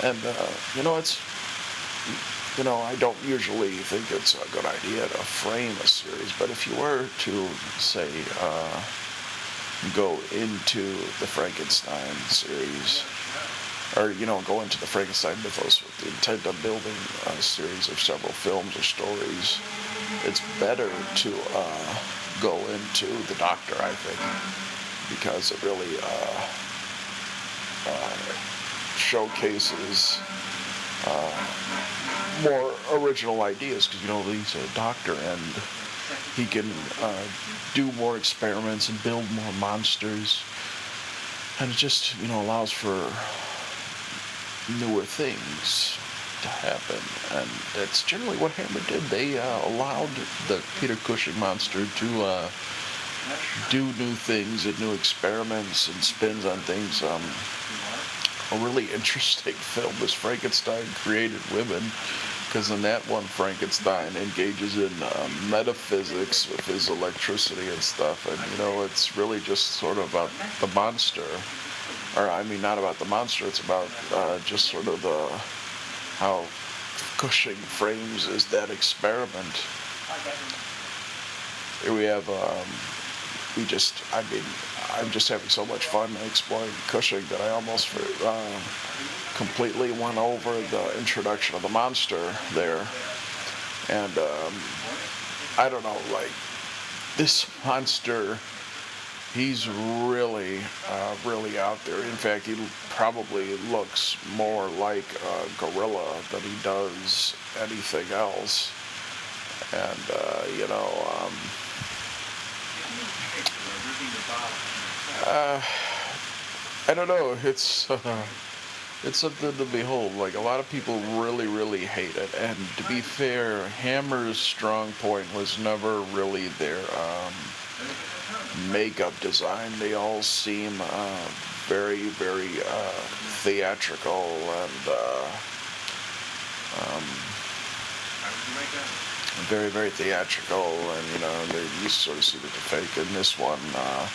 And, uh, you know, it's, you know, I don't usually think it's a good idea to frame a series, but if you were to, say, uh, go into the Frankenstein series, or you know go into the Frankenstein mythos with the intent of building a series of several films or stories, it's better to uh, go into the Doctor, I think, because it really uh, uh, showcases uh, more original ideas. Because you know he's a doctor and he can uh, do more experiments and build more monsters, and it just you know allows for newer things to happen, and that's generally what Hammer did. They uh, allowed the Peter Cushing monster to uh, do new things and new experiments and spins on things. Um, a really interesting [laughs] film is Frankenstein Created Women, because in that one, Frankenstein engages in um, metaphysics with his electricity and stuff, and you know, it's really just sort of about the monster or I mean, not about the monster. It's about uh, just sort of the how Cushing frames is that experiment. Here we have. Um, we just. I mean, I'm just having so much fun exploring Cushing that I almost uh, completely went over the introduction of the monster there, and um, I don't know, like this monster he's really, uh, really out there. In fact, he probably looks more like a gorilla than he does anything else. And, uh, you know, um, uh, [sighs] I don't know. It's uh, it's something to behold. Like a lot of people really, really hate it. And to be fair, Hammer's strong point was never really their um, makeup design. They all seem uh, very, very uh, theatrical and uh, um, very very theatrical, and you know they, you sort of see the fake. In this one, uh,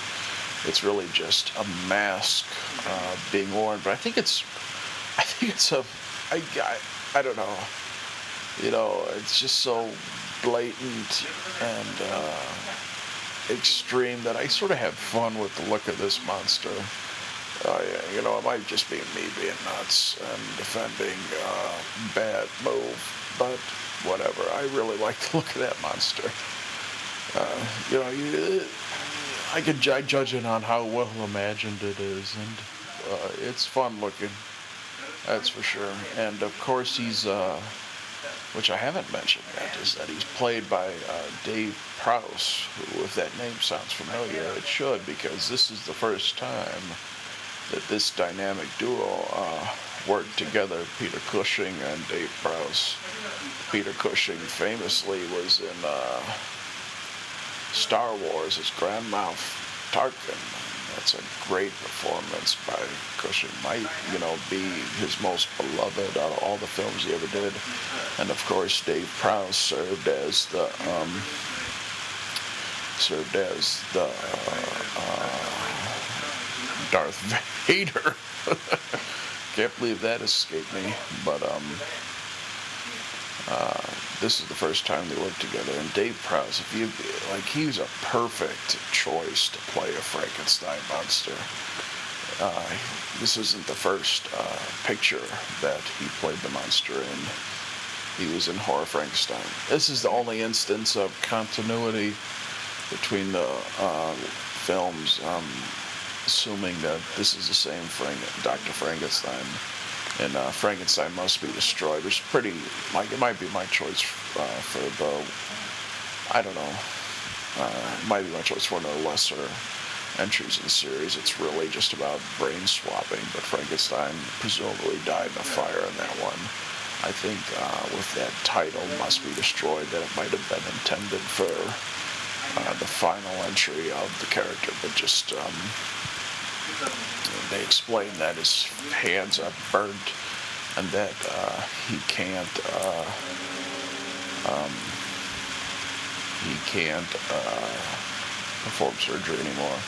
it's really just a mask uh, being worn. But I think it's, I think it's a, I, I, I don't know, you know, it's just so blatant and uh, extreme that I sort of have fun with the look of this monster. Uh, you know, it might just be me being nuts and defending uh, bad move, but whatever. I really like the look of that monster. Uh, you know, you, I could judge it on how well imagined it is, and uh, it's fun looking. That's for sure. And of course, he's, uh, which I haven't mentioned yet, is that he's played by uh, Dave Prowse, who, if that name sounds familiar, it should, because this is the first time that this dynamic duo uh, worked together, Peter Cushing and Dave Prowse. Peter Cushing famously was in uh, Star Wars as Grand Moff Tarkin. That's a great performance by Cushing. Might, you know, be his most beloved out of all the films he ever did. And of course, Dave Prowse served as the um, served as the uh, Darth [laughs] Vader. Can't believe that escaped me. But um, uh, this is the first time they worked together. And Dave Prowse, if you like, he's a perfect choice to play a Frankenstein monster. Uh, this isn't the first uh, picture that he played the monster in. He was in Horror Frankenstein. This is the only instance of continuity between the uh, films. Um, assuming that this is the same Frank, Dr. Frankenstein, and uh, Frankenstein must be destroyed. It's pretty like it might be my choice uh, for the I don't know. Uh, might be my choice for one of the lesser entries in the series. It's really just about brain swapping, but Frankenstein presumably died in a fire in that one. I think uh, with that title, Must Be Destroyed, that it might have been intended for uh, the final entry of the character, but just um, they explain that his hands are burnt and that uh, he can't uh, um, he can't uh, perform surgery anymore.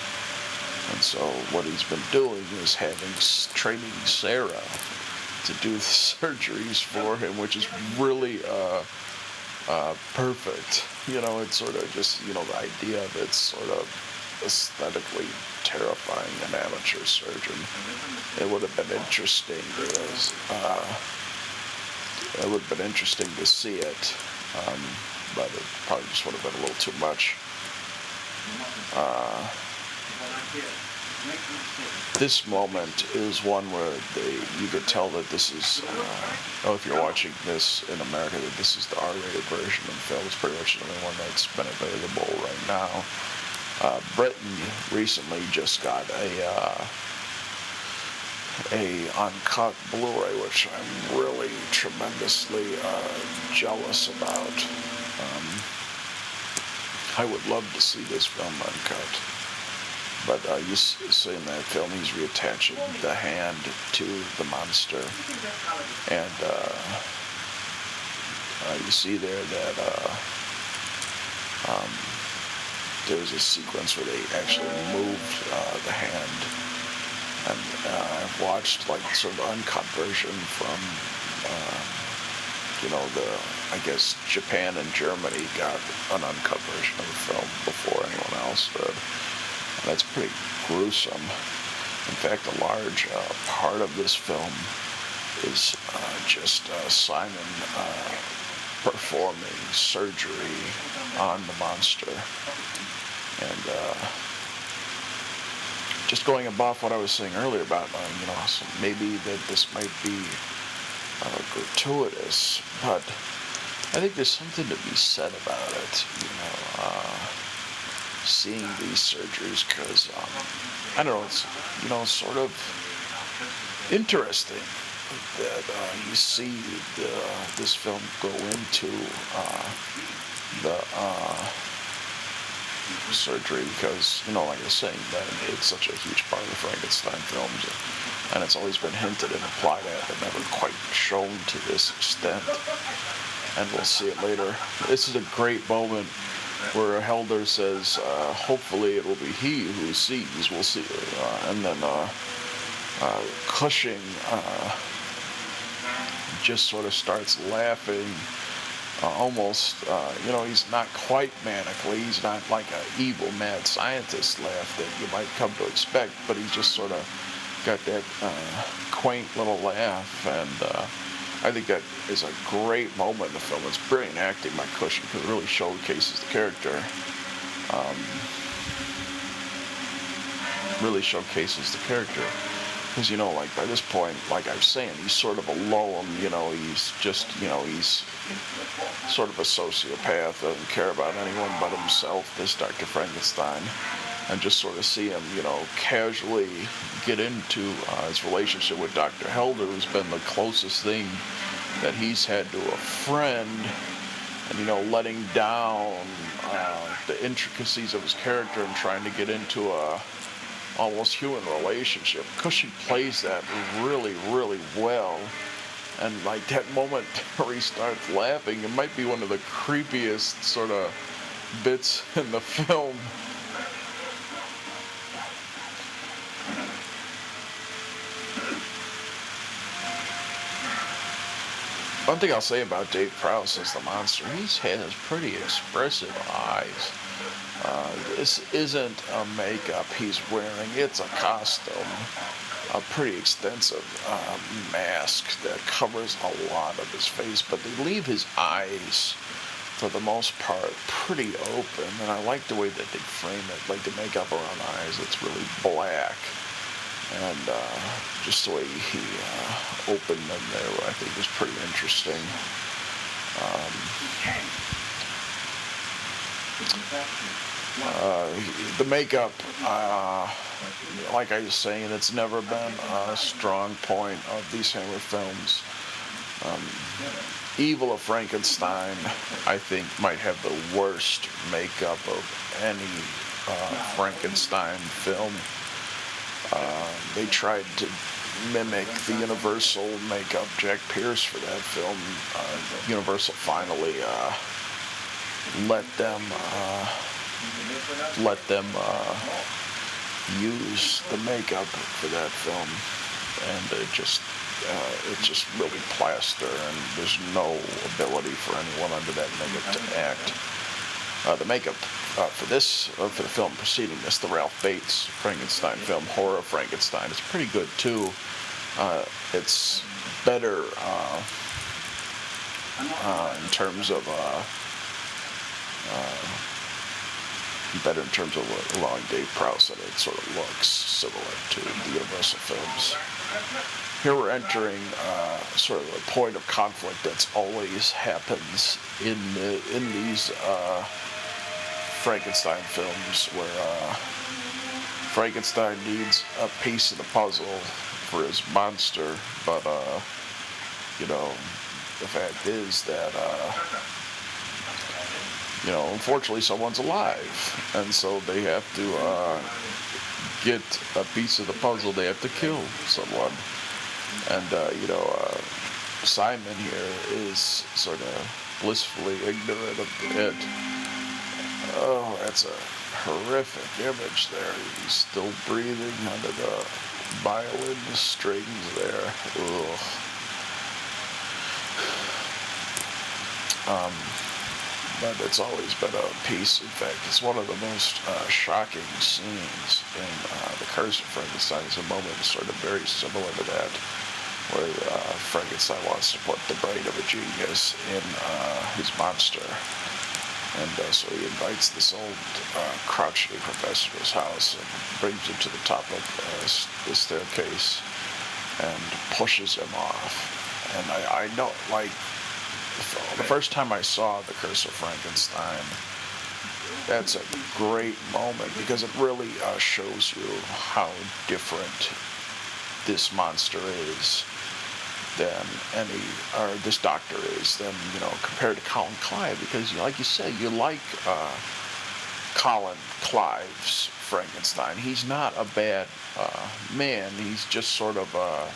And so what he's been doing is having training Sarah to do [laughs] surgeries for him, which is really uh, uh, perfect. You know, it's sort of just you know the idea of it's sort of aesthetically terrifying an amateur surgeon. It would have been interesting uh, it would have been interesting to see it, um, but it probably just would have been a little too much. Uh, this moment is one where they, you could tell that this is, uh, oh, if you're watching this in America, that this is the R-rated version of the film. It's pretty much the only one that's been available right now. Uh, Britain recently just got a uh, a uncut Blu-ray, which I'm really tremendously uh, jealous about. Um, I would love to see this film uncut. But uh, you see in that film, he's reattaching the hand to the monster, and uh, uh, you see there that uh, um, there's a sequence where they actually moved uh, the hand. And uh, I've watched like sort of uncut version from, uh, you know, the, I guess Japan and Germany got an uncut version of the film before anyone else did. And that's pretty gruesome. In fact, a large uh, part of this film is uh, just uh, Simon performing surgery on the monster. And uh, just going above what I was saying earlier about, uh, you know, maybe that this might be uh, gratuitous, but I think there's something to be said about it, you know, uh, seeing these surgeries, because, um, I don't know, it's, you know, sort of interesting that uh, you see the, this film go into uh, the uh, surgery because, you know, like I was saying, that it's such a huge part of the Frankenstein films, and it's always been hinted and implied at, but never quite shown to this extent. and we'll see it later. This is a great moment where Helder says, uh, "Hopefully, it will be he who sees." We'll see, uh, and then uh, uh, Cushing uh, just sort of starts laughing. Uh, almost, uh, you know, he's not quite manically. He's not like an evil mad scientist laugh that you might come to expect, but he's just sort of got that uh, quaint little laugh, and uh, I think that is a great moment in the film. It's brilliant acting by Cushing because it really showcases the character. Um, really showcases the character because you know like by this point like i was saying he's sort of alone you know he's just you know he's sort of a sociopath doesn't care about anyone but himself this dr frankenstein and just sort of see him you know casually get into uh, his relationship with dr helder who's been the closest thing that he's had to a friend and you know letting down uh, the intricacies of his character and trying to get into a almost human relationship. Cushing plays that really, really well. And like that moment [laughs] where he starts laughing, it might be one of the creepiest sort of bits in the film. One thing I'll say about Dave Prowse as the monster, he's had has pretty expressive eyes. Uh, this isn't a makeup he's wearing, it's a costume. A pretty extensive uh, mask that covers a lot of his face, but they leave his eyes, for the most part, pretty open. And I like the way that they frame it, like the makeup around the eyes, it's really black. And uh, just the way he uh, opened them there, I think was pretty interesting. Um, uh, the makeup, uh, like I was saying, it's never been a strong point of these Hammer films. Um, Evil of Frankenstein, I think, might have the worst makeup of any uh, Frankenstein film. Uh, they tried to mimic the Universal makeup, Jack Pierce, for that film. Uh, Universal finally uh, let them uh, let them uh, use the makeup for that film, and it just uh, it's just really plaster, and there's no ability for anyone under that makeup to act. Uh, the makeup uh, for this, uh, for the film preceding this, the Ralph Bates Frankenstein film, Horror Frankenstein, it's pretty good too. Uh, it's better uh, uh, in terms of uh, better in terms of allowing Dave Prowse that it sort of looks similar to the Universal films. Here we're entering uh, sort of a point of conflict that's always happens in the, in these uh, Frankenstein films, where uh, Frankenstein needs a piece of the puzzle for his monster, but uh, you know, the fact is that uh, you know, unfortunately, someone's alive, and so they have to uh, get a piece of the puzzle. They have to kill someone, and uh, you know, uh, Simon here is sort of blissfully ignorant of it. Oh, that's a horrific image there. He's still breathing under the violin strings there. Ugh. Um, but it's always been a piece. In fact, it's one of the most uh, shocking scenes in uh, The Curse of Frankenstein. It's a moment sort of very similar to that, where uh, Frankenstein wants to put the brain of a genius in uh, his monster. And uh, so he invites this old uh, crotchety professor to his house and brings him to the top of the staircase and pushes him off. And I, I know, like, the first time I saw The Curse of Frankenstein, that's a great moment because it really uh, shows you how different this monster is than any, or this doctor is than, you know, compared to Colin Clive because, like you said, you like uh, Colin Clive's Frankenstein. He's not a bad uh, man, he's just sort of a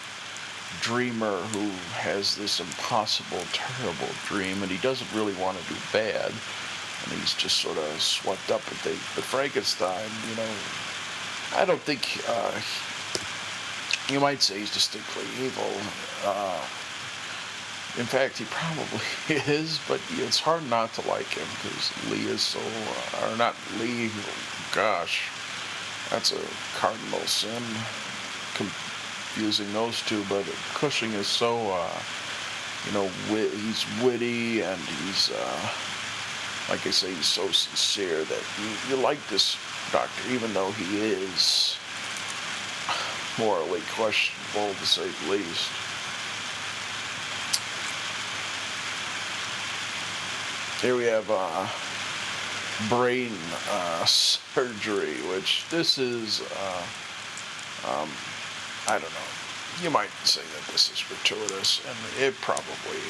dreamer who has this impossible, terrible dream, and he doesn't really want to do bad, and he's just sort of swept up with it. But Frankenstein, you know, I don't think uh, you might say he's distinctly evil. Uh, in fact, he probably [laughs] is, but it's hard not to like him because Lee is so, uh, or not Lee, gosh, that's a cardinal sin, confusing those two, but Cushing is so, uh, you know, wit, he's witty and he's, uh, like I say, he's so sincere that you, you like this doctor, even though he is morally questionable to say the least. Here we have uh, brain uh, [laughs] surgery, which this is, uh, um, I don't know. You might say that this is gratuitous, and it probably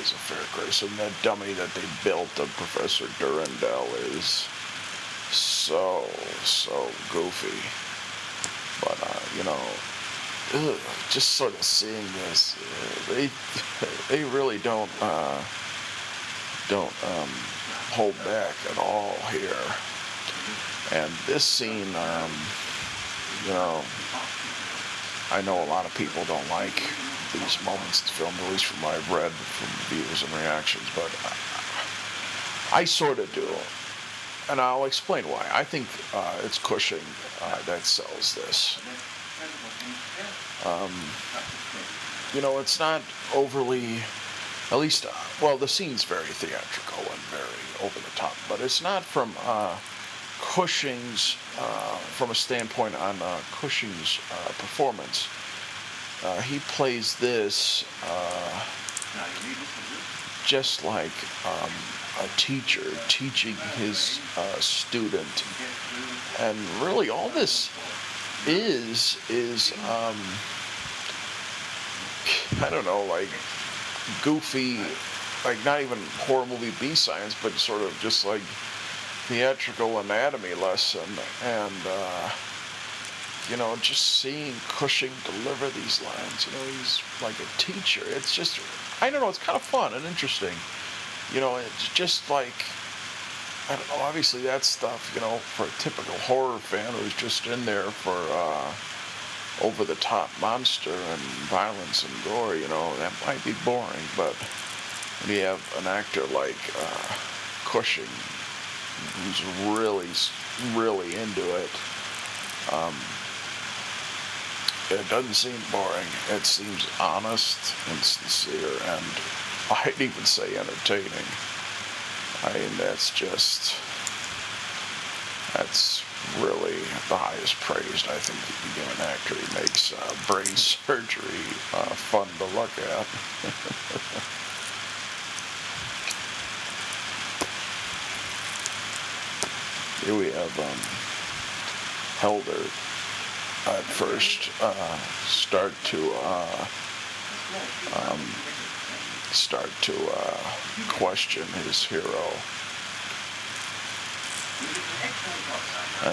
is a fair criticism. That dummy that they built of Professor Durendel is so, so goofy. But, uh, you know, ugh, just sort of seeing this, uh, they, [laughs] they really don't, uh, don't um, hold back at all here. And this scene, um, you know, I know a lot of people don't like these moments in film, at least from what I've read from reviews and reactions, but I, I sort of do. And I'll explain why. I think uh, it's Cushing uh, that sells this. Um, you know, it's not overly, at least, uh, well, the scene's very theatrical and very over the top, but it's not from uh, Cushing's, uh, from a standpoint on uh, Cushing's uh, performance. Uh, he plays this uh, just like um, a teacher teaching his uh, student. And really, all this is, is, um, I don't know, like goofy, like not even horror movie B science, but sort of just like theatrical anatomy lesson. And, uh, you know, just seeing Cushing deliver these lines, you know, he's like a teacher. It's just, I don't know, it's kind of fun and interesting. You know, it's just like, I don't know, obviously that stuff, you know, for a typical horror fan who's just in there for uh, over the top monster and violence and gore, you know, that might be boring, but when you have an actor like uh, Cushing who's really, really into it, um, it doesn't seem boring. It seems honest and sincere, and [laughs] I'd even say entertaining. I mean, that's just, that's really the highest praise I think you can give an actor. He makes uh, brain [laughs] surgery uh, fun to look at. [laughs] We have um, Helder at first uh, start to uh, um, start to uh, question his hero.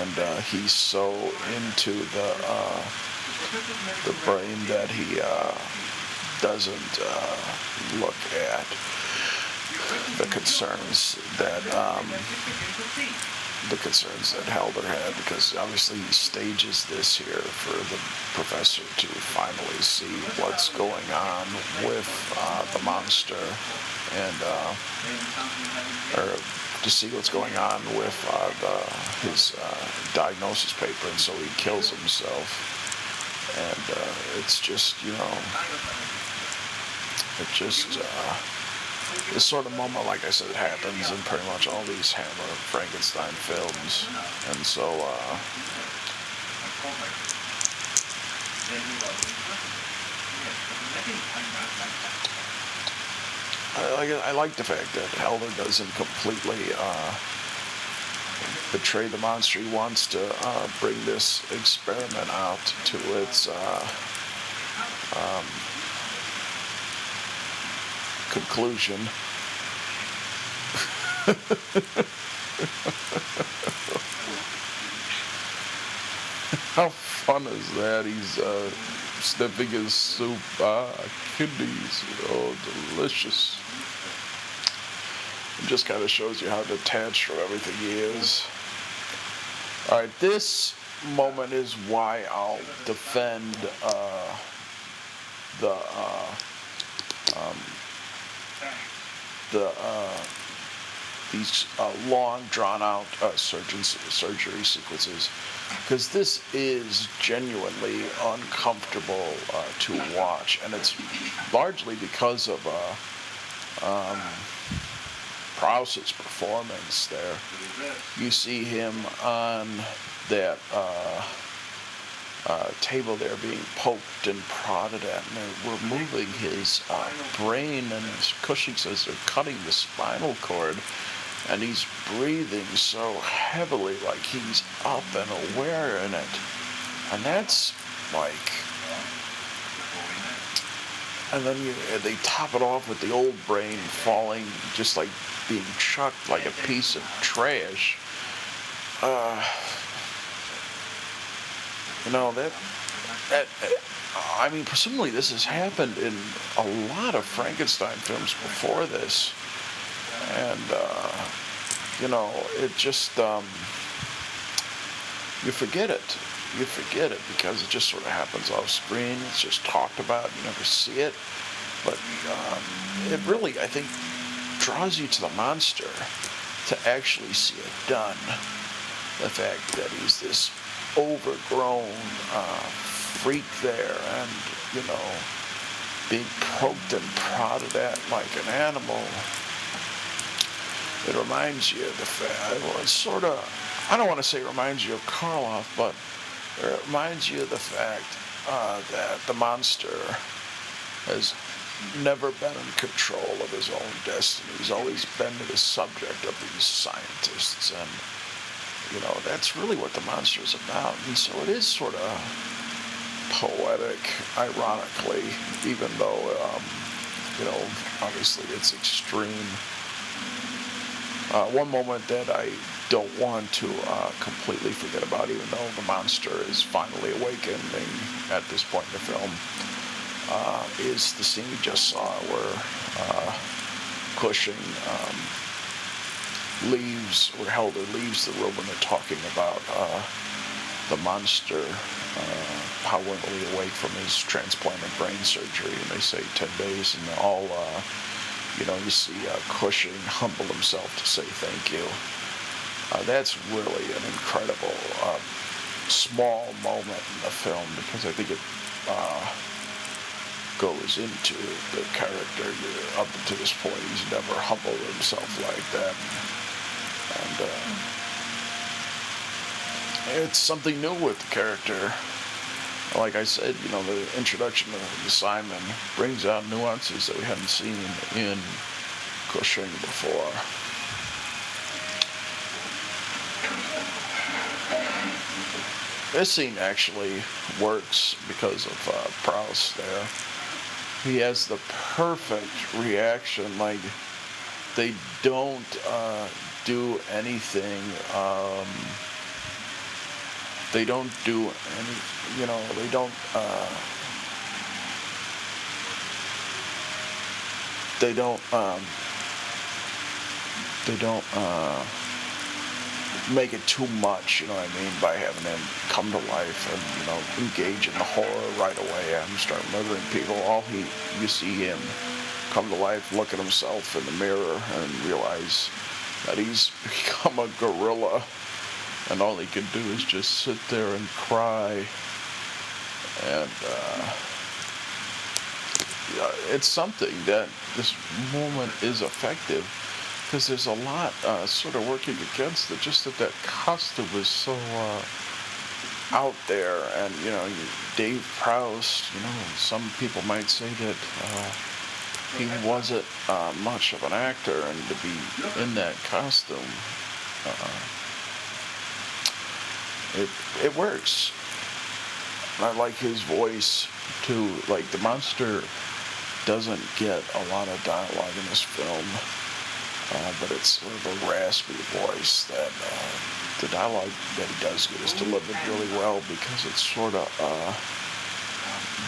And uh, he's so into the uh, the brain that he uh, doesn't look at the concerns that um, the concerns that Helder had because obviously he stages this here for the professor to finally see what's going on with uh, the monster and uh, or to see what's going on with uh, the, his uh, diagnosis paper and so he kills himself. And uh, it's just you know it just uh, this sort of moment, like I said, happens in pretty much all these Hammer Frankenstein films, and so uh, I like I like the fact that Helder doesn't completely uh, betray the monster. He wants to uh, bring this experiment out to its uh, um, conclusion. [laughs] How fun is that? He's uh, sniffing his soup. Ah, kidneys. Oh, delicious. It just kind of shows you how detached from everything he is. All right, this moment is why I'll defend uh, the uh, um, the uh, these uh, long drawn out uh, surgery sequences. Because this is genuinely uncomfortable uh, to watch. And it's largely because of uh, um, Prowse's performance there. You see him on that uh, table there being poked and prodded at, and they're removing his uh, brain. And Cushing says they're cutting the spinal cord, and he's breathing so heavily, like he's up and aware in it. And that's like. And then you, they top it off with the old brain falling, just like being chucked like a piece of trash. Uh, you know that that. I mean, presumably this has happened in a lot of Frankenstein films before this, and uh, you know, it just um, you forget it. You forget it because it just sort of happens off screen. It's just talked about. You never see it, but um, it really, I think, draws you to the monster to actually see it done. The fact that he's this overgrown uh, freak there and, you know, being poked and prodded at like an animal. It reminds you of the fact, well, it's sort of, I don't want to say reminds you of Karloff, but it reminds you of the fact uh, that the monster has never been in control of his own destiny. He's always been the subject of these scientists and you know, that's really what the monster is about. And so it is sort of poetic, ironically, even though, um, you know, obviously it's extreme. Uh, one moment that I don't want to uh, completely forget about, even though the monster is finally awakening at this point in the film, uh, is the scene we just saw where uh, Cushing um, leaves, or Helder leaves the room when they're talking about uh, the monster uh, powerfully awake from his transplanted brain surgery, and they say 10 days, and all, uh, you know, you see uh, Cushing humble himself to say thank you. Uh, that's really an incredible uh, small moment in the film because I think it uh, goes into the character. Up to this point, he's never humbled himself like that and uh, it's something new with the character. Like I said, you know, the introduction of Simon brings out nuances that we hadn't seen in Cushing before. This scene actually works because of uh, Prowse there. He has the perfect reaction, like they don't uh, do anything. Um, they don't do any, you know, they don't. Uh, they don't. Um, they don't uh, make it too much. You know what I mean by having him come to life and you know engage in the horror right away and start murdering people. All he, you see him come to life, look at himself in the mirror, and realize that he's [laughs] become a gorilla and all he can do is just sit there and cry. And uh, it's something that this moment is effective because there's a lot uh, sort of working against it just that that costume is so uh, out there. And you know dave prowse you know some people might say that uh, he wasn't uh, much of an actor, and to be in that costume, uh, it it works. I like his voice too. Like the monster doesn't get a lot of dialogue in this film, uh, but it's sort of a raspy voice that uh, the dialogue that he does get is delivered really well because it sort of uh,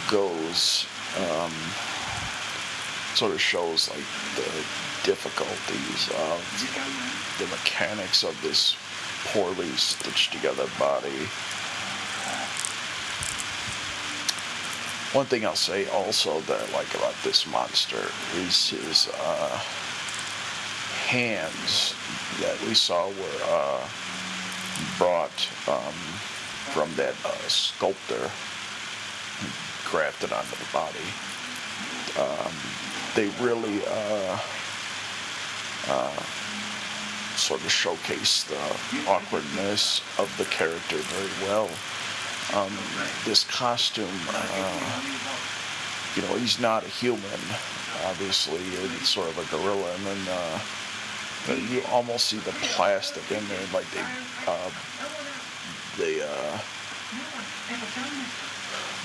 goes um, sort of shows like the difficulties of the mechanics of this poorly stitched together body. One thing I'll say also that I like about this monster is his uh, hands that we saw were uh, brought um, from that uh, sculptor who grafted onto the body. Um, they really uh, uh, sort of showcase the awkwardness of the character very well. Um, this costume, uh, you know, he's not a human, obviously, it's sort of a gorilla, and then uh, you almost see the plastic in there, like they, uh, they uh,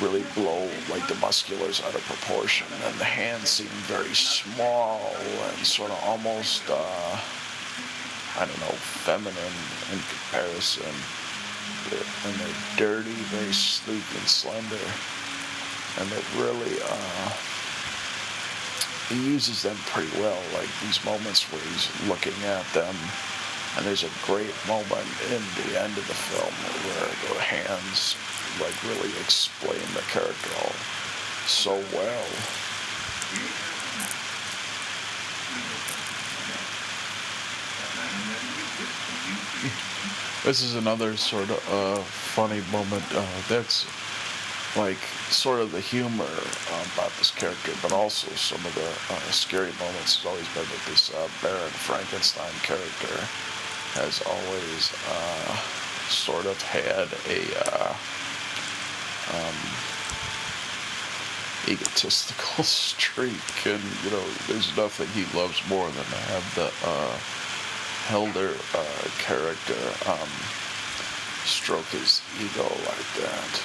really blow like the musculars out of proportion, and the hands seem very small and sort of almost, uh, I don't know, feminine in comparison. And they're dirty, very sleek and slender, and it really. Uh, he uses them pretty well, like these moments where he's looking at them. And there's a great moment in the end of the film where the hands like really explain the character all so well. [laughs] This is another sort of uh, funny moment. Uh, that's like sort of the humor uh, about this character, but also some of the uh, scary moments has always been that this uh, Baron Frankenstein character has always uh, sort of had a uh, um, egotistical [laughs] streak, and you know, there's nothing he loves more than to have the uh, Helder character um, stroke his ego like that.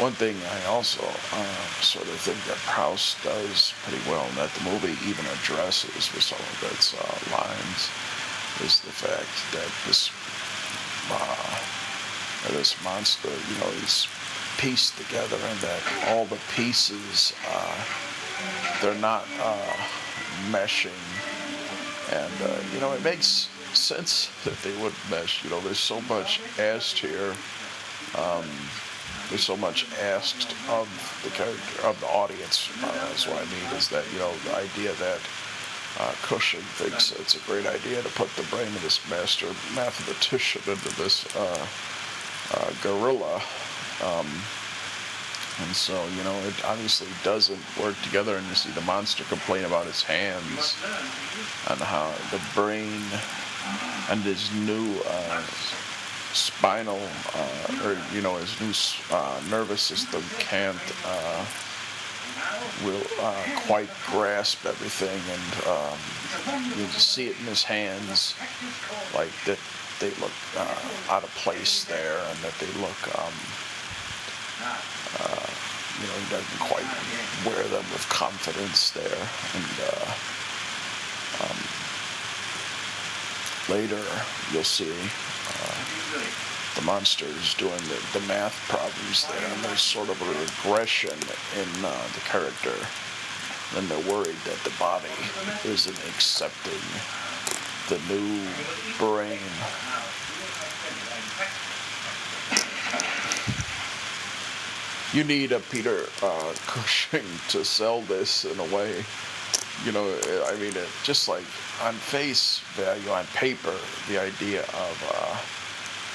One thing I also uh, sort of think that Prowse does pretty well, and that the movie even addresses with some of its uh, lines, is the fact that this uh, this monster, you know, is pieced together, and that all the pieces uh, they're not uh, meshing, and uh, you know, it makes sense that they would mesh. You know, there's so much asked here. Um, there's so much asked of the character of the audience. Uh, that's what I mean is that you know the idea that uh, Cushing thinks it's a great idea to put the brain of this master mathematician into this uh, uh gorilla. Um, and so, you know, it obviously doesn't work together, and you see the monster complain about his hands and how the brain and his new uh, spinal uh, or you know his new uh, nervous system can't will uh, quite grasp everything and um, you see it in his hands like that they look uh, out of place there and that they look um, uh, you know he doesn't quite wear them with confidence there. And um, later you'll see the monsters doing the, the math problems there, and there's sort of a regression in uh, the character. And they're worried that the body isn't accepting the new brain. You need a Peter uh, [laughs] Cushing to sell this in a way. You know, I mean, it, just like on face value, on paper, the idea of uh,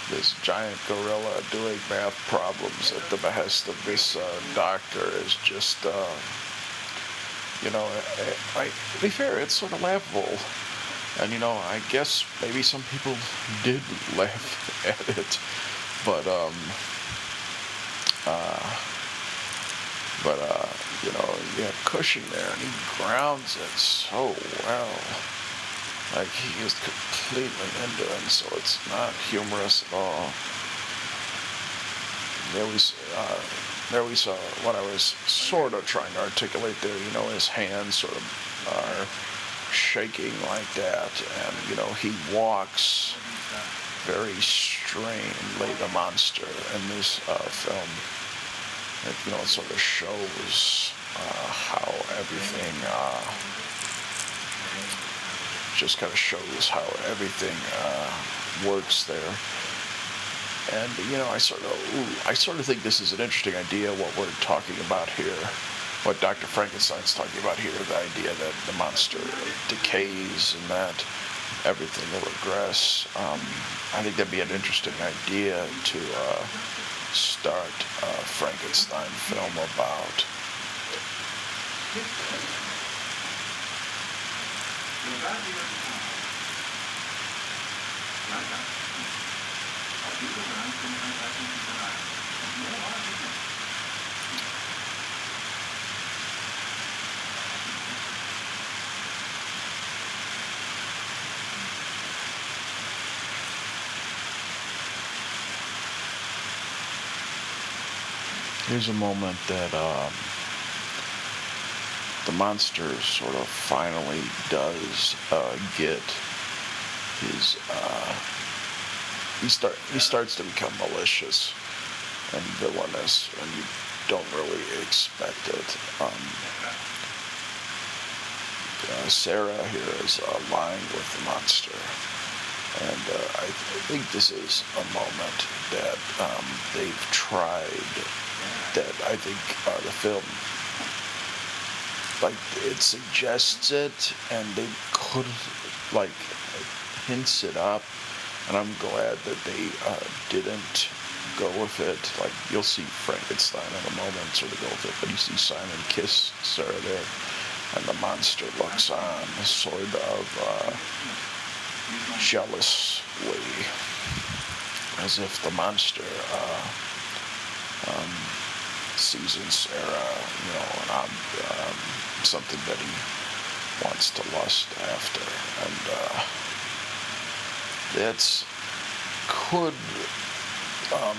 this giant gorilla doing math problems at the behest of this uh, doctor is just, uh, you know, I, I, to be fair, it's sort of laughable. And, you know, I guess maybe some people did [laughs] laugh at it. But, um, uh, but, uh, you know, you have Cushing there, and he grounds it so well. Like he is completely into it, so it's not humorous at all. There we, uh, there we saw what I was sort of trying to articulate there. You know, his hands sort of are shaking like that, and you know he walks very extremely the monster in this uh, film. It, you know, it sort of shows uh, how everything uh, just kind of shows how everything uh, works there. And you know, I sort of, ooh, I sort of think this is an interesting idea. What we're talking about here, what Dr. Frankenstein's talking about here, the idea that the monster decays and that everything will regress. Um, I think that'd be an interesting idea to uh, start a Frankenstein film about. Here's a moment that um, the monster sort of finally does uh, get his. Uh, he start he starts to become malicious and villainous, and you don't really expect it. Um, uh, Sarah here is aligned with the monster, and uh, I, I think this is a moment that um, they've tried. That I think uh, the film like it suggests it and they could like hints it up and i'm glad that they uh, didn't go with it. Like you'll see frankenstein in a moment sort of go with it but you see simon kiss sarah there and the monster looks on sort of uh, jealously as if the monster uh, um, sees in sarah you know and i'm um, something that he wants to lust after. And uh, that's could, um,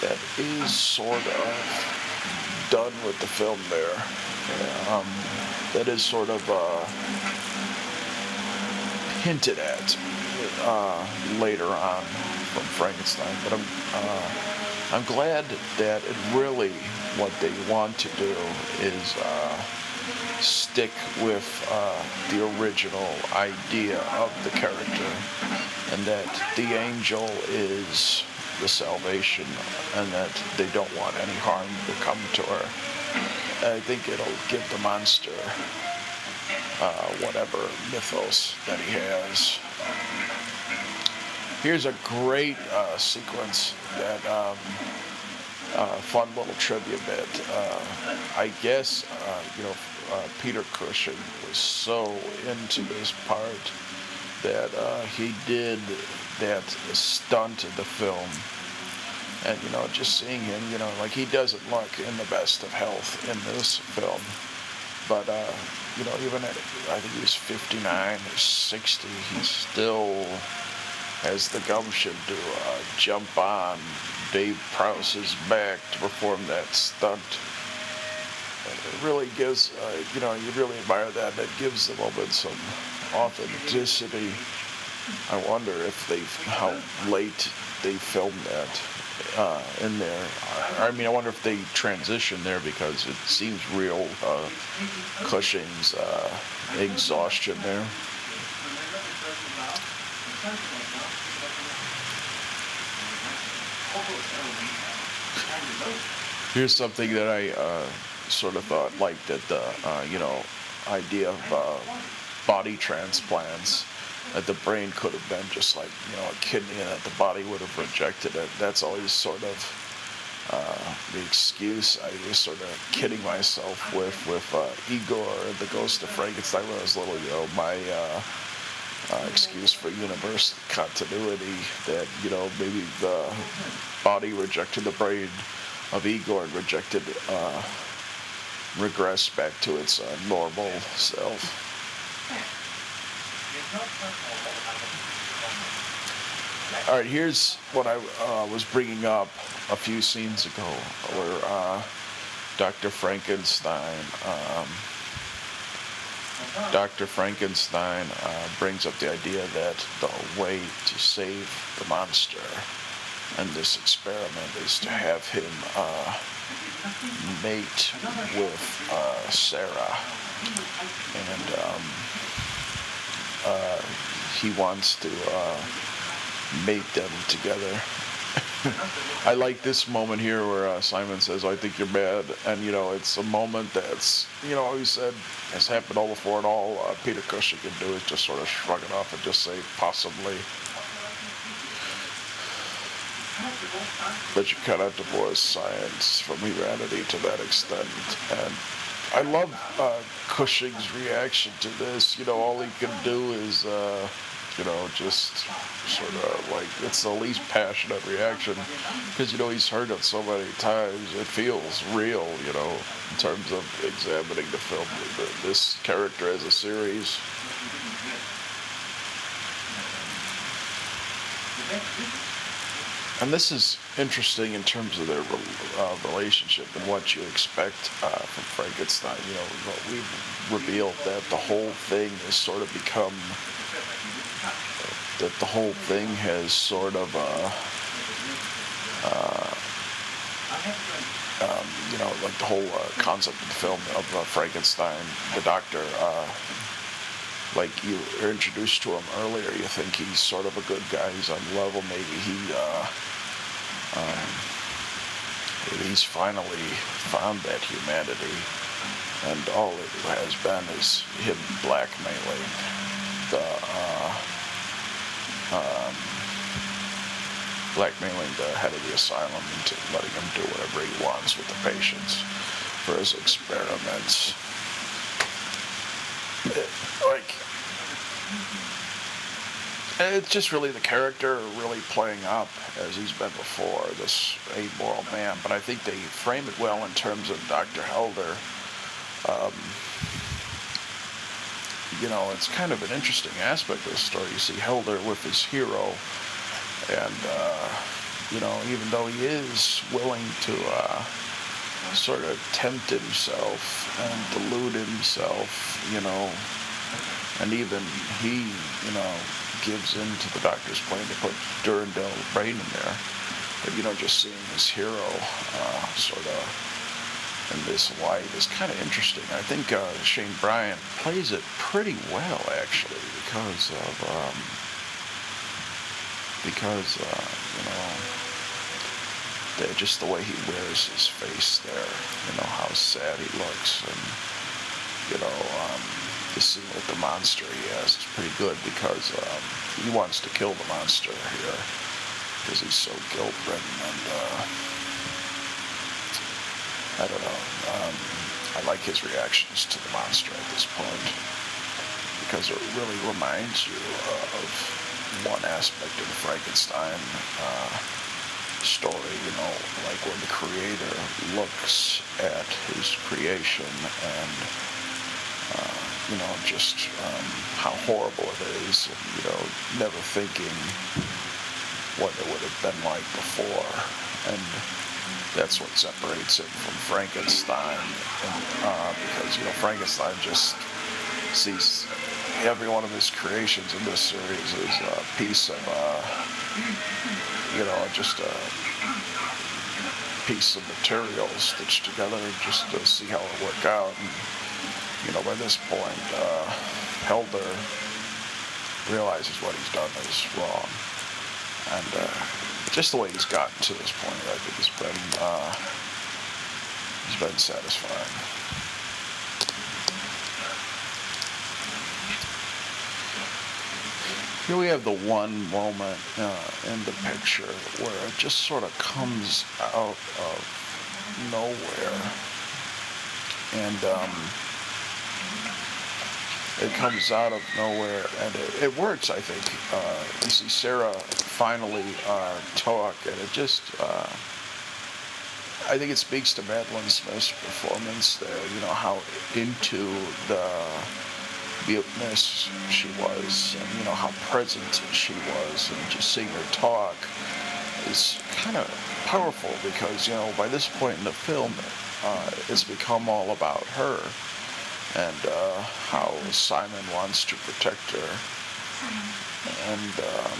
that is sort of done with the film there. Um, that is sort of uh, hinted at uh, later on from Frankenstein. But I'm, uh, I'm glad that it really what they want to do is uh, stick with uh, the original idea of the character and that the angel is the salvation and that they don't want any harm to come to her. I think it'll give the monster uh, whatever mythos that he has. Here's a great uh, sequence that um, uh, fun little trivia bit. Uh, I guess uh, you know uh, Peter Cushing was so into this part that uh, he did that stunt of the film. And you know, just seeing him, you know, like he doesn't look in the best of health in this film, but uh, you know, even at I think he was 59 or 60, he's still has the gumption to jump on Dave Prowse's back to perform that stunt. It really gives, uh, you know, you really admire that. That gives the moment some authenticity. I wonder if they, how late they filmed that uh, in there. I, I mean, I wonder if they transitioned there because it seems real. Uh, Cushing's uh, exhaustion there. Here's something that I uh, sort of thought like that the uh, you know idea of uh, body transplants that the brain could have been just like you know a kidney and that the body would have rejected it. That's always sort of uh, the excuse I was sort of kidding myself with with uh, Igor, the ghost of Frankenstein when I was little. You know my uh, excuse for universe continuity that you know maybe the body rejected the brain of Igor and rejected uh, regress back to its uh, normal self. All right, here's what I uh, was bringing up a few scenes ago, where uh, Dr. Frankenstein um, Dr. Frankenstein uh, brings up the idea that the way to save the monster in this experiment is to have him uh, mate with uh, Sarah. And um, uh, he wants to uh, mate them together. [laughs] I like this moment here where uh, Simon says, "I think you're bad," and you know, it's a moment that's, you know, he said has happened all before, and all uh, Peter Cushing can do is just sort of shrug it off and just say, "Possibly." But you cannot divorce science from humanity to that extent, and I love uh, Cushing's reaction to this. You know, all he can do is. Uh, you know, just sort of like it's the least passionate reaction because you know he's heard it so many times. It feels real, you know, in terms of examining the film. This character as a series. And this is interesting in terms of their uh, relationship and what you expect uh, from Frankenstein. You know, we've revealed that the whole thing has sort of become that the whole thing has sort of, uh, uh, um, you know, like the whole uh, concept of the film of uh, Frankenstein, the doctor, uh, like you are introduced to him earlier, you think he's sort of a good guy, he's on level, maybe he, uh, um, he's finally found that humanity, and all it has been is him blackmailing the, um, blackmailing the head of the asylum into letting him do whatever he wants with the patients for his experiments. Like, it's just really the character really playing up as he's been before, this amoral man. But I think they frame it well in terms of Dr. Helder. Um, you know, it's kind of an interesting aspect of the story. You see Helder with his hero, and uh, you know, even though he is willing to uh, sort of tempt himself and delude himself, you know, and even he, you know, gives in to the doctor's plan to put Durendel brain in there. But you know, just seeing his hero uh, sort of in this light is kind of interesting. I think uh, Shane Bryant plays it pretty well, actually, because of um, because uh, you know the, just the way he wears his face there. You know how sad he looks, and you know um, the scene with the monster he has is pretty good because um, he wants to kill the monster here because he's so guilt-ridden and. Uh, I don't know. Um, I like his reactions to the monster at this point because it really reminds you of one aspect of the Frankenstein uh, story. You know, like when the creator looks at his creation and uh, you know just um, how horrible it is, and, you know, never thinking what it would have been like before, and that's what separates it from Frankenstein, and, uh, because you know Frankenstein just sees every one of his creations in this series as a piece of, uh, you know, just a piece of material stitched together just to see how it work out. And, you know, by this point, uh, Helder realizes what he's done is wrong, and. Uh, just the way he's gotten to this point, I think has been uh, has been satisfying. Here we have the one moment uh, in the picture where it just sort of comes out of nowhere, and um, it comes out of nowhere, and it, it works. I think uh, you see Sarah finally uh, talk, and it just. Uh, I think it speaks to Madeline Smith's performance there. You know how into the muteness she was, and you know how present she was, and just seeing her talk is kind of powerful because you know by this point in the film, uh, it's become all about her and uh, how Simon wants to protect her. And um,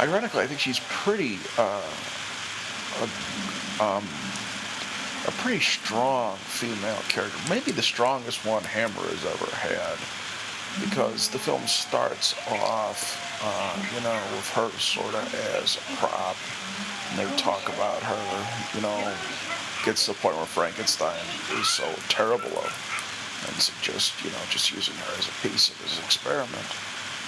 ironically, I think she's pretty, uh, a, um, a pretty strong female character. Maybe the strongest one Hammer has ever had. Because the film starts off, uh, you know, with her sort of as a prop. And they talk about her, you know, gets to the point where Frankenstein is so terrible of. And just, you know, just using her as a piece of his experiment.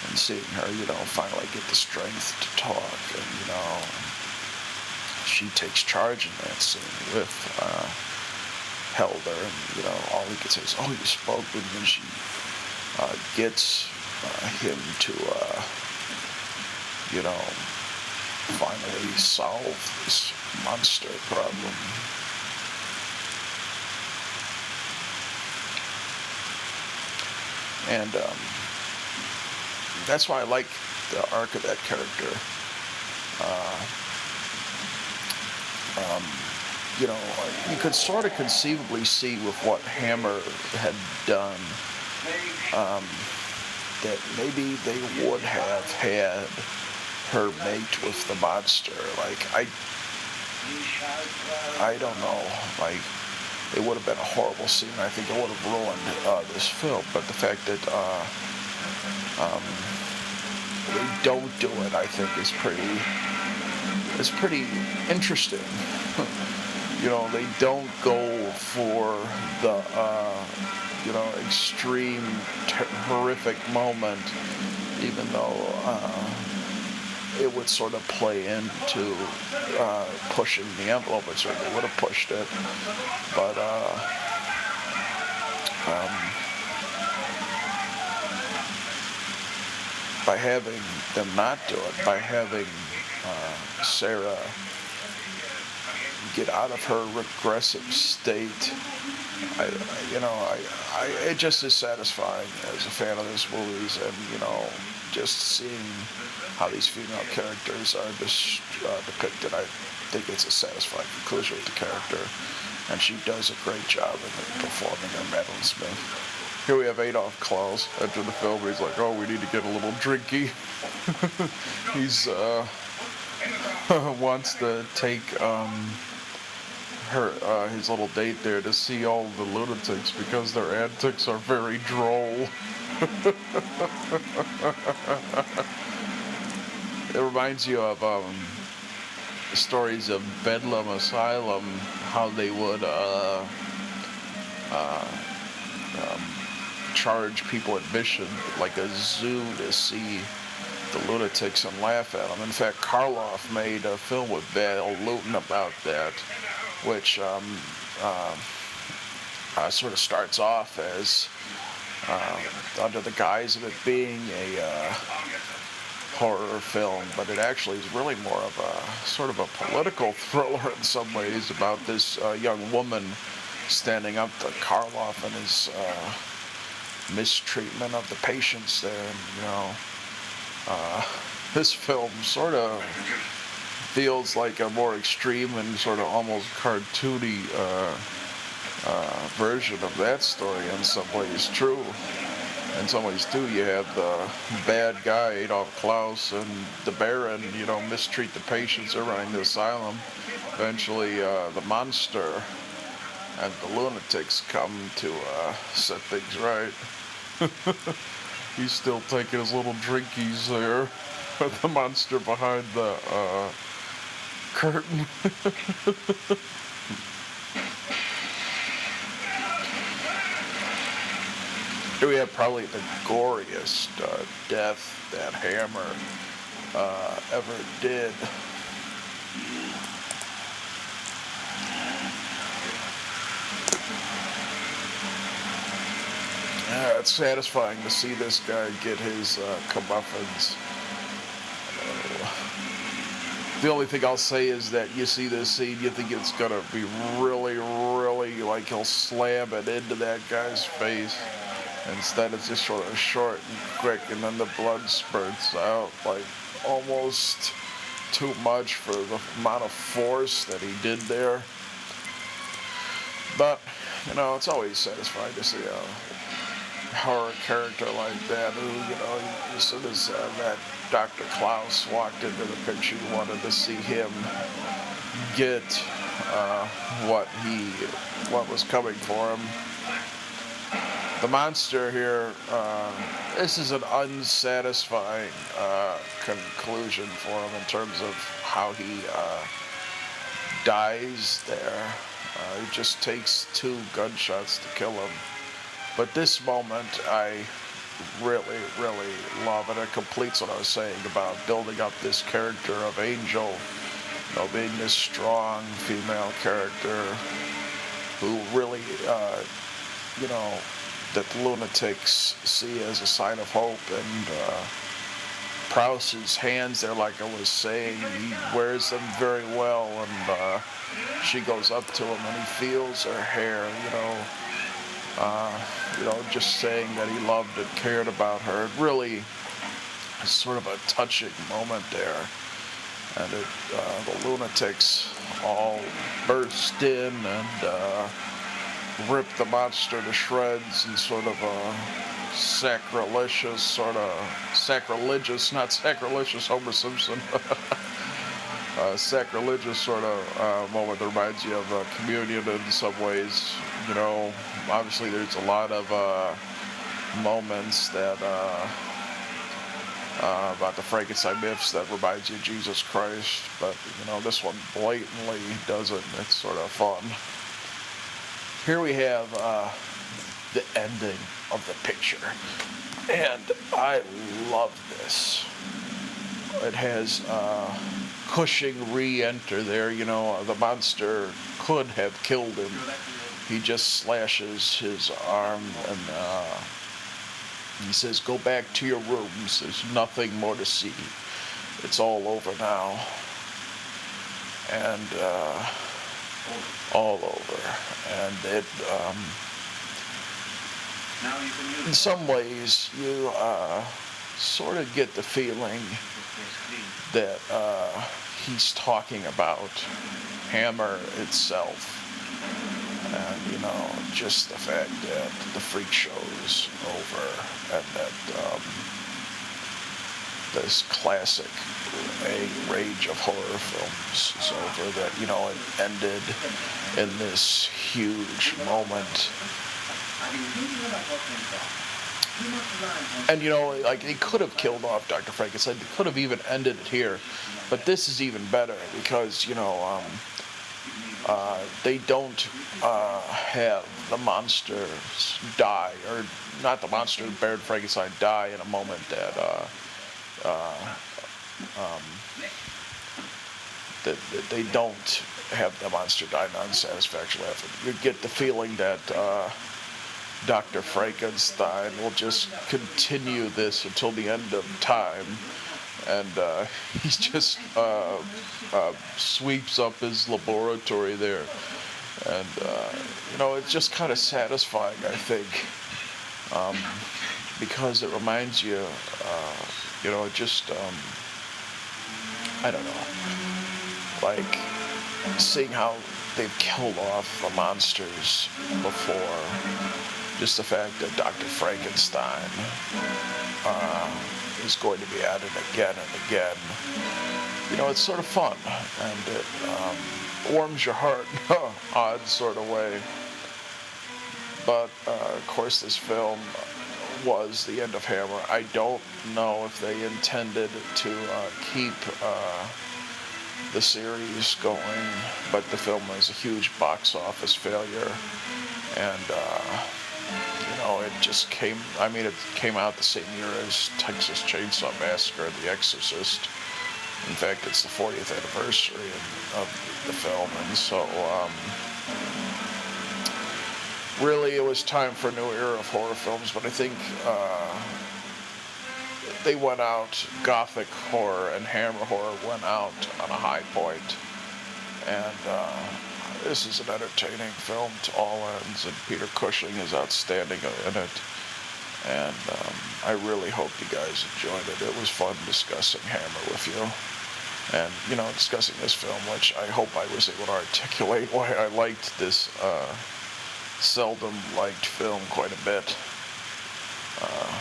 And seeing her, you know, finally get the strength to talk. And, you know, she takes charge in that scene with uh, Helder. And, you know, all he can say is, oh, you spoke. And then she uh, gets uh, him to, uh, you know, finally solve this monster problem. And um, that's why I like the arc of that character. Uh, um, you know, you could sort of conceivably see with what Hammer had done um, that maybe they would have had her mate with the monster. Like I, I don't know. Like it would have been a horrible scene. I think it would have ruined uh, this film. But the fact that uh, um, they don't do it, I think, is pretty is pretty interesting. [laughs] you know, they don't go for the uh, you know extreme ter- horrific moment, even though uh, it would sort of play into uh, pushing the envelope. It certainly would have pushed it, but. Uh, um, by having them not do it, by having uh, Sarah get out of her regressive state, I, I- you know, I, I, it just is satisfying as a fan of this movies, and you know, just seeing how these female characters are uh, depicted. I think it's a satisfying conclusion with the character, and she does a great job in performing her, Madeline Smith. Here we have Adolf Klaus after the film. He's like, "Oh, we need to get a little drinky." [laughs] He's uh, [laughs] wants to take um, her uh, his little date there to see all the lunatics because their antics are very droll. [laughs] it reminds you of um, stories of Bedlam Asylum, how they would uh, uh, um, charge people admission like a zoo to see the lunatics and laugh at them. In fact, Karloff made a film with Val Lewton about that, which um, uh, uh, sort of starts off as uh, under the guise of it being a uh, horror film, but it actually is really more of a sort of a political [laughs] thriller in some ways about this uh, young woman standing up to Karloff and his uh, mistreatment of the patients there. And, you know, [laughs] this film sort of feels like a more extreme and sort of almost cartoony uh, uh, version of that story in some ways. True. In some ways, too, you have the bad guy, Adolf Klaus, and the Baron, you know, mistreat the patients that are running the asylum. Eventually, uh, the monster and the lunatics come to uh, set things right. [laughs] He's still taking his little drinkies there with the monster behind the uh, curtain. Here we have probably the goriest uh, death that Hammer uh, ever did. Yeah, it's satisfying to see this guy get his uh, comeuppance. Uh, the only thing I'll say is that you see this scene, you think it's gonna be really, really like he'll slam it into that guy's face. Instead, it's just sort of short and quick, and then the blood spurts out like almost too much for the amount of force that he did there. But you know, it's always satisfying to see a horror character like that. Who you know, as soon as uh, that Dr. Klaus walked into the picture, you wanted to see him get uh, what he what was coming for him. The monster here. Uh, this is an unsatisfying uh, conclusion for him in terms of how he uh, dies there. Uh, it just takes two gunshots to kill him. But this moment, I really, really love it. It completes what I was saying about building up this character of Angel, you know, being this strong female character who really, uh, you know, that the lunatics see as a sign of hope and. Uh, Prowse's hands there, like I was saying, he wears them very well, and uh, she goes up to him and he feels her hair, you know, uh, you know, just saying that he loved and cared about her. It really is sort of a touching moment there, and it, uh, the lunatics all burst in and uh, rip the monster to shreds and sort of a sacrilegious, sort of sacrilegious, not sacrilegious Homer Simpson, [laughs] uh, sacrilegious sort of uh, moment that reminds you of uh, communion in some ways. You know, obviously there's a lot of uh, moments that uh, uh, about the Frankenstein myths that reminds you of Jesus Christ, but you know this one blatantly doesn't. It's sort of fun. Here we have uh, the ending of the picture. And I love this. It has uh, Cushing re enter there. You know, the monster could have killed him. He just slashes his arm and uh, he says, Go back to your rooms. There's nothing more to see. It's all over now. And uh, all over. And it. Um, Now you can use in some ways, you uh, sort of get the feeling that uh, he's talking about Hammer itself. And, you know, just the fact that the freak show's over and that um, this classic a rage of horror films is over, that, you know, it ended in this huge moment And you know, like they could have killed off Dr. Frankenstein. They could have even ended it here, but this is even better because you know um, uh, they don't uh, have the monsters die, or not the monster, Baron Frankenstein die in a moment that uh, uh, um, that, that they don't have the monster die non-satisfactorily. You get the feeling that. Uh, Dr. Frankenstein will just continue this until the end of time. And uh, [laughs] he just uh, uh, sweeps up his laboratory there. And, uh, you know, it's just kind of satisfying, I think, um, because it reminds you, uh, you know, just, um, I don't know, like seeing how they've killed off the monsters before just the fact that Dr. Frankenstein uh, is going to be added again and again. You know, it's sort of fun and it um, warms your heart [laughs] odd sort of way. But uh, of course, this film was the end of Hammer. I don't know if they intended to uh, keep uh, the series going, but the film was a huge box office failure. And uh, know, it just came, I mean, it came out the same year as Texas Chainsaw Massacre and The Exorcist. In fact, it's the 40th anniversary of the film, and so um, really it was time for a new era of horror films, but I think uh, they went out, Gothic horror and Hammer horror went out on a high point. And uh, this is an entertaining film to all ends, and Peter Cushing is outstanding in it. And um, I really hope you guys enjoyed it. It was fun discussing Hammer with you. And, you know, discussing this film, which I hope I was able to articulate [laughs] why I liked this uh, seldom liked film quite a bit. Uh,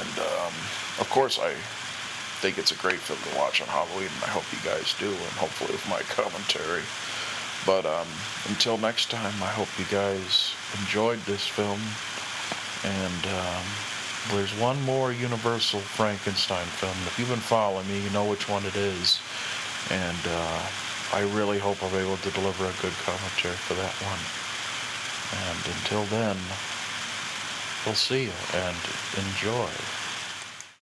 and um, of course, I think it's a great film to watch on Halloween, and I hope you guys do, and hopefully with my commentary. But um, until next time, I hope you guys enjoyed this film. And um, there's one more Universal Frankenstein film. If you've been following me, you know which one it is. And uh, I really hope I'm able to deliver a good commentary for that one. And until then, we'll see you and enjoy.